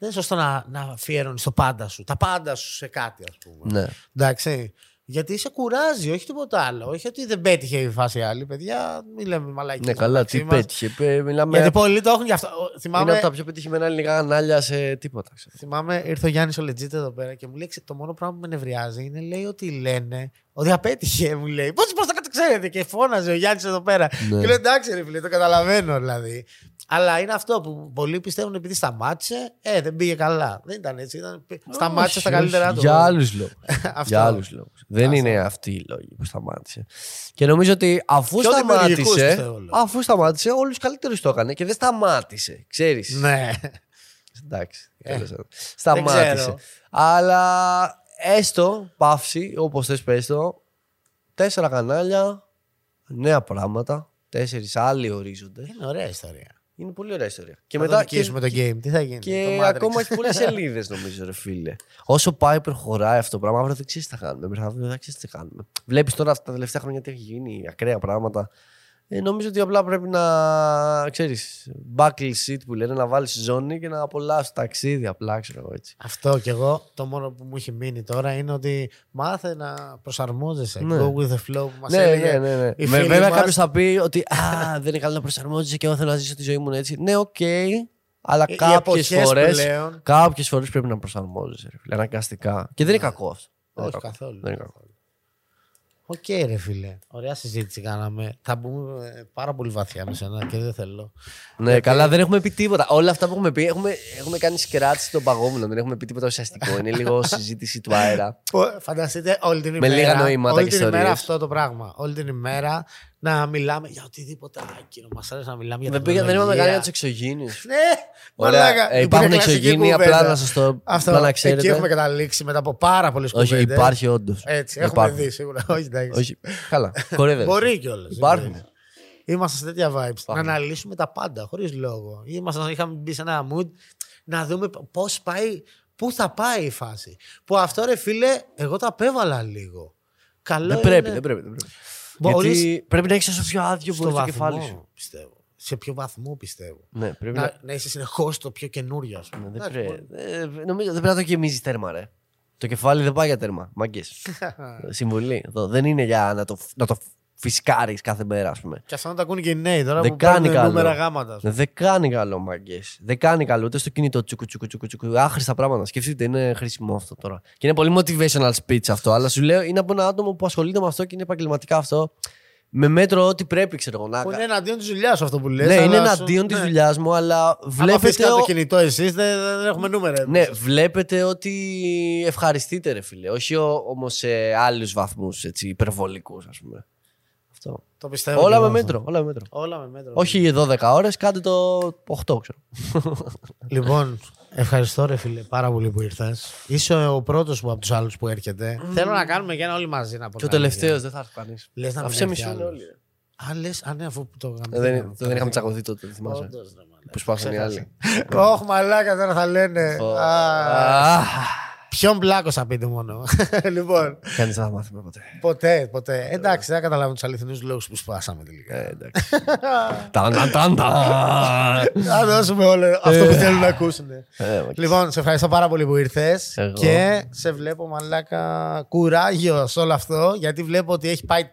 Δεν είναι σωστό να, να αφιέρωνει το πάντα σου. Τα πάντα σου σε κάτι, ας πούμε. Ναι. Εντάξει. Γιατί σε κουράζει, όχι τίποτα άλλο. Όχι ότι δεν πέτυχε η φάση άλλη, παιδιά. Μην λέμε μαλάκι. Ναι, καλά, τι πέτυχε. Πε- Μιλάμε. Γιατί πολλοί το έχουν γι' αυτό. Ο- Είναι Θυμάμαι, από τα πιο πετυχημένα ελληνικά κανάλια σε τίποτα. ξέρω. θυμάμαι, ήρθε ο Γιάννης ο Legit εδώ πέρα και μου λέει: «Ξε- Το μόνο πράγμα που με νευριάζει είναι λέει ότι λένε ότι απέτυχε. Μου λέει: Πώς πώς το ξέρετε, και φώναζε ο Γιάννης εδώ πέρα. Ναι. Και λέω: Εντάξει, ρε φίλε, το καταλαβαίνω δηλαδή. Αλλά είναι αυτό που πολλοί πιστεύουν επειδή σταμάτησε, ε, δεν πήγε καλά. Δεν ήταν έτσι. Ήταν, σταμάτησε στα Όχι, καλύτερά όχι, του. Για άλλους λόγους. Αυτό. για άλλους λόγους. Δεν Αυτό. είναι αυτοί οι λόγοι που σταμάτησε. Και νομίζω ότι αφού Πιο δημιουργικούς, σταμάτησε. πιστεύω, λέω. Αφού σταμάτησε, όλους καλύτερους το έκανε και δεν σταμάτησε. Ξέρεις. Ναι. Εντάξει. Ε, τέλος πάντων. Σταμάτησε. ξέρω. Αλλά έστω, παύση, όπως θες πες το, τέσσερα κανάλια, νέα πράγματα, τέσσερις άλλοι ορίζοντες. Είναι ωραία ιστορία. Είναι πολύ ωραία ιστορία. Και Και μετά. μετά Και, νικήσουμε το game. Τι θα γίνει. και το Matrix. ακόμα έχει πολλές σελίδες, νομίζω, ρε φίλε. Όσο πάει, προχωράει αυτό το πράγμα, αύριο δεν ξέρεις τι θα κάνουμε. Μεθαύριο δεν ξέρεις τι θα κάνουμε. Βλέπεις τώρα αυτά τα τελευταία χρόνια τι έχει γίνει, ακραία πράγματα. Ε, νομίζω ότι απλά πρέπει να ξέρεις. Buckle seat που λένε να βάλεις ζώνη και να απολαύσεις ταξίδι. Απλά ξέρω εγώ έτσι. Αυτό κι εγώ το μόνο που μου έχει μείνει τώρα είναι ότι μάθε να προσαρμόζεσαι. Ναι. Go with the flow που μας Ναι, έλεγε. ναι, ναι. ναι. η Με- φίλη βέβαια μας. κάποιος θα πει ότι Α, δεν είναι καλό να προσαρμόζεσαι και εγώ θέλω να ζήσω τη ζωή μου έτσι. Ναι, οκ. αλλά Οι- οι κάποιες εποχές φορέ. πλέον- Κάποιες φορές πρέπει να προσαρμόζεσαι. ρε φίλε, Αναγκαστικά. Και δεν είναι κακό αυτό. Δεν Όχι είναι κακό. καθόλου. Δεν είναι κακό. Οκ, ρε φίλε. Ωραία συζήτηση κάναμε. Θα μπούμε ε, πάρα πολύ βαθιά με σένα και δεν θέλω. Ναι, καλά, δεν έχουμε πει τίποτα. Όλα αυτά που έχουμε πει, έχουμε, έχουμε κάνει scratch των παγόβουνων. Δεν έχουμε πει τίποτα ουσιαστικό. Είναι λίγο συζήτηση του αέρα. Πω, Φανταστείτε όλη την Με ημέρα. λίγα νοήματα όλη και την ημέρα ιστορίες. αυτό το πράγμα. Όλη την ημέρα να μιλάμε για οτιδήποτε άκυρο. Μας αρέσει να μιλάμε για δεν, πήγα, δεν είπαμε τεχνολογία. καν για τους εξωγήινους. Ναι, Ωραία. μαλάκα. Ε, Που υπάρχουν είναι κλασική εξωγήινοι, κουβέντα. απλά να σας το Αυτό, απλά να ξέρετε. εκεί έχουμε καταλήξει μετά από πάρα πολλές κουβέντες. Όχι, υπάρχει όντως. Έτσι, έχουμε δει σίγουρα. Όχι, εντάξει. Όχι. Καλά. Κορεύε. Μπορεί κιόλας. Υπάρχουν. Είμαστε σε τέτοια vibes. Να Υπάρχουν. αναλύσουμε τα πάντα χωρίς λόγο. Ήμασταν, είχαμε μπει σε ένα mood να δούμε πώς πάει, πού θα πάει η φάση. Που αυτό ρε φίλε, εγώ το απέβαλα λίγο. Καλό Δεν είναι πρέπει, δεν πρέπει. Δεν πρέπει. Μπορείς- Γιατί πρέπει να έχεις όσο πιο άδειο στο μπορεί το βαθμό, κεφάλι σου. πιστεύω. Σε ποιο βαθμό πιστεύω. Ναι, πρέπει να. Να, να είσαι συνεχώς το πιο καινούριο, ας πούμε. Ναι, δεν Εντάξει, πρέπει. Ε, Νομίζω δεν πρέπει να το γεμίζεις τέρμα, ρε. Το κεφάλι δεν πάει για τέρμα. Μαγκέ. Συμβουλή. Εδώ. Δεν είναι για να το, να το φυσκάρει κάθε μέρα, ας πούμε. Και αυτό να τα ακούνε και οι νέοι τώρα Δεν που κάνει παίρνουν καλό. νούμερα γάματα. ας πούμε. Δεν κάνει καλό, μαγκές. Δεν κάνει καλό ούτε στο κινητό τσουκου τσουκου τσουκου τσουκου. Άχρηστα πράγματα. Σκεφτείτε, είναι χρήσιμο αυτό τώρα. Και είναι πολύ motivational speech αυτό. Αλλά σου λέω είναι από ένα άτομο που ασχολείται με αυτό και είναι επαγγελματικά αυτό. με μέτρο ό,τι πρέπει, ξέρω εγώ. Να... Που είναι εναντίον της δουλειάς σου αυτό που λες. Ναι, είναι εναντίον της δουλειάς μου, αλλά Αν βλέπετε. αφήσει το ο- κινητό εσείς, δεν, δεν έχουμε νούμερα. Ναι, βλέπετε ότι ευχαριστείτε, ρε φίλε. Όχι όμως σε άλλους βαθμούς υπερβολικούς, ας πούμε. Αυτό. Το πιστεύω. και Όλα εγώ με αυτό. μέτρο. Όλα με μέτρο. Όλα με μέτρο. Όχι 12 ώρες, κάντε το 8, ξέρω. Λοιπόν, ευχαριστώ ρε φίλε πάρα πολύ που ήρθες. Είσαι ο πρώτος από τους άλλους που έρχεται. Θέλω να κάνουμε και ένα όλοι μαζί να πω. Και ο τελευταίος δεν θα έρθει κανείς. Λες να μην Αφού σε έρθει μισούν άλλος. όλοι. ρε. Α, λες, α, ναι, αφού το Ε, κάναμε. Δεν, δεν είχαμε τσακωθεί τότε, δεν θυμάσαι. Όντως, ρε, μαλάκα. Που σπάσαν οι άλλοι. Όχι, μαλάκα τώρα θα λένε. Ω, Α, α, Ποιον πλάκο θα πείτε μόνο. λοιπόν, Κανείς δεν θα μάθουμε ποτέ. ποτέ, ποτέ. Εντάξει, δεν καταλάβουν τους αληθινούς λόγους που σπάσαμε τελικά. Ε, εντάξει. Ταν, ταν, ταν, ταν. Θα δώσουμε όλο αυτό που θέλουν να ακούσουν. Ε, μα- Λοιπόν, σε ευχαριστώ πάρα πολύ που ήρθες. Εγώ. Και σε βλέπω μαλάκα κουράγιος σε όλο αυτό. Γιατί βλέπω ότι έχει πάει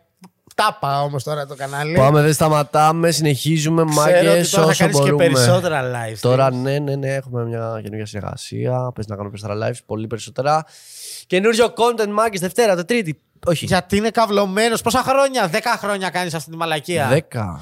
τάπα όμως τώρα το κανάλι. Πάμε, δεν σταματάμε, συνεχίζουμε Ξέρω ότι μάγκες τώρα θα όσο κάνεις και μπορούμε. περισσότερα live. Τώρα ναι, ναι, ναι, έχουμε μια καινούργια συνεργασία. Πες να κάνω περισσότερα lives, πολύ περισσότερα. Καινούριο content μάγκες Δευτέρα, Τετρίτη. Όχι. Γιατί είναι καυλωμένος. Πόσα χρόνια, 10 χρόνια κάνεις αυτή τη μαλακία; Δέκα.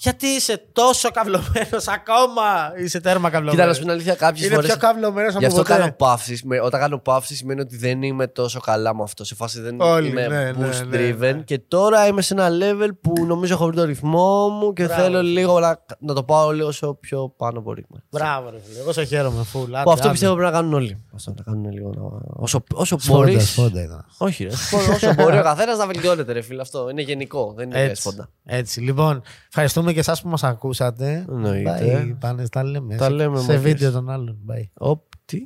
Γιατί είσαι τόσο καυλωμένος ακόμα; Είσαι τέρμα καυλωμένος. Κοίτα, να σου πω την αλήθεια, κάποιες Είναι φορέ. πιο καυλωμένο από Γι' αυτό ποτέ. κάνω παύσεις. Όταν κάνω παύσεις σημαίνει ότι δεν είμαι τόσο καλά με αυτό. Σε φάση δεν Όλοι, είμαι ναι, ναι, boost ναι, driven. ναι. Και τώρα είμαι σε ένα level που νομίζω έχω βρει το ρυθμό μου και Μπράβο. θέλω λίγο να, να το πάω λίγο όσο πιο πάνω μπορεί. Μπράβο, ρε φίλε. Εγώ σε χαίρομαι. Φουλ. Που Άντε, αυτό άντε. πιστεύω πρέπει να κάνουν όλοι. Αυτό να κάνουν λίγο. να- Όσο, όσο Σφόντα, μπορείς. σφόντα ήταν. Όχι, ρε. όσο μπορεί ο καθένας να βελτιώνεται, ρε φίλε. Αυτό είναι γενικό. Δεν είναι Έτσι, σπόντα. έτσι. Λοιπόν, ευχαριστούμε και εσάς που μας ακούσατε. Εννοείται. Bye. Πάνε, τα λέμε. Τα Σε- λέμε, Σε μάγκες. βίντεο των άλλων. Bye. Οπ, τι.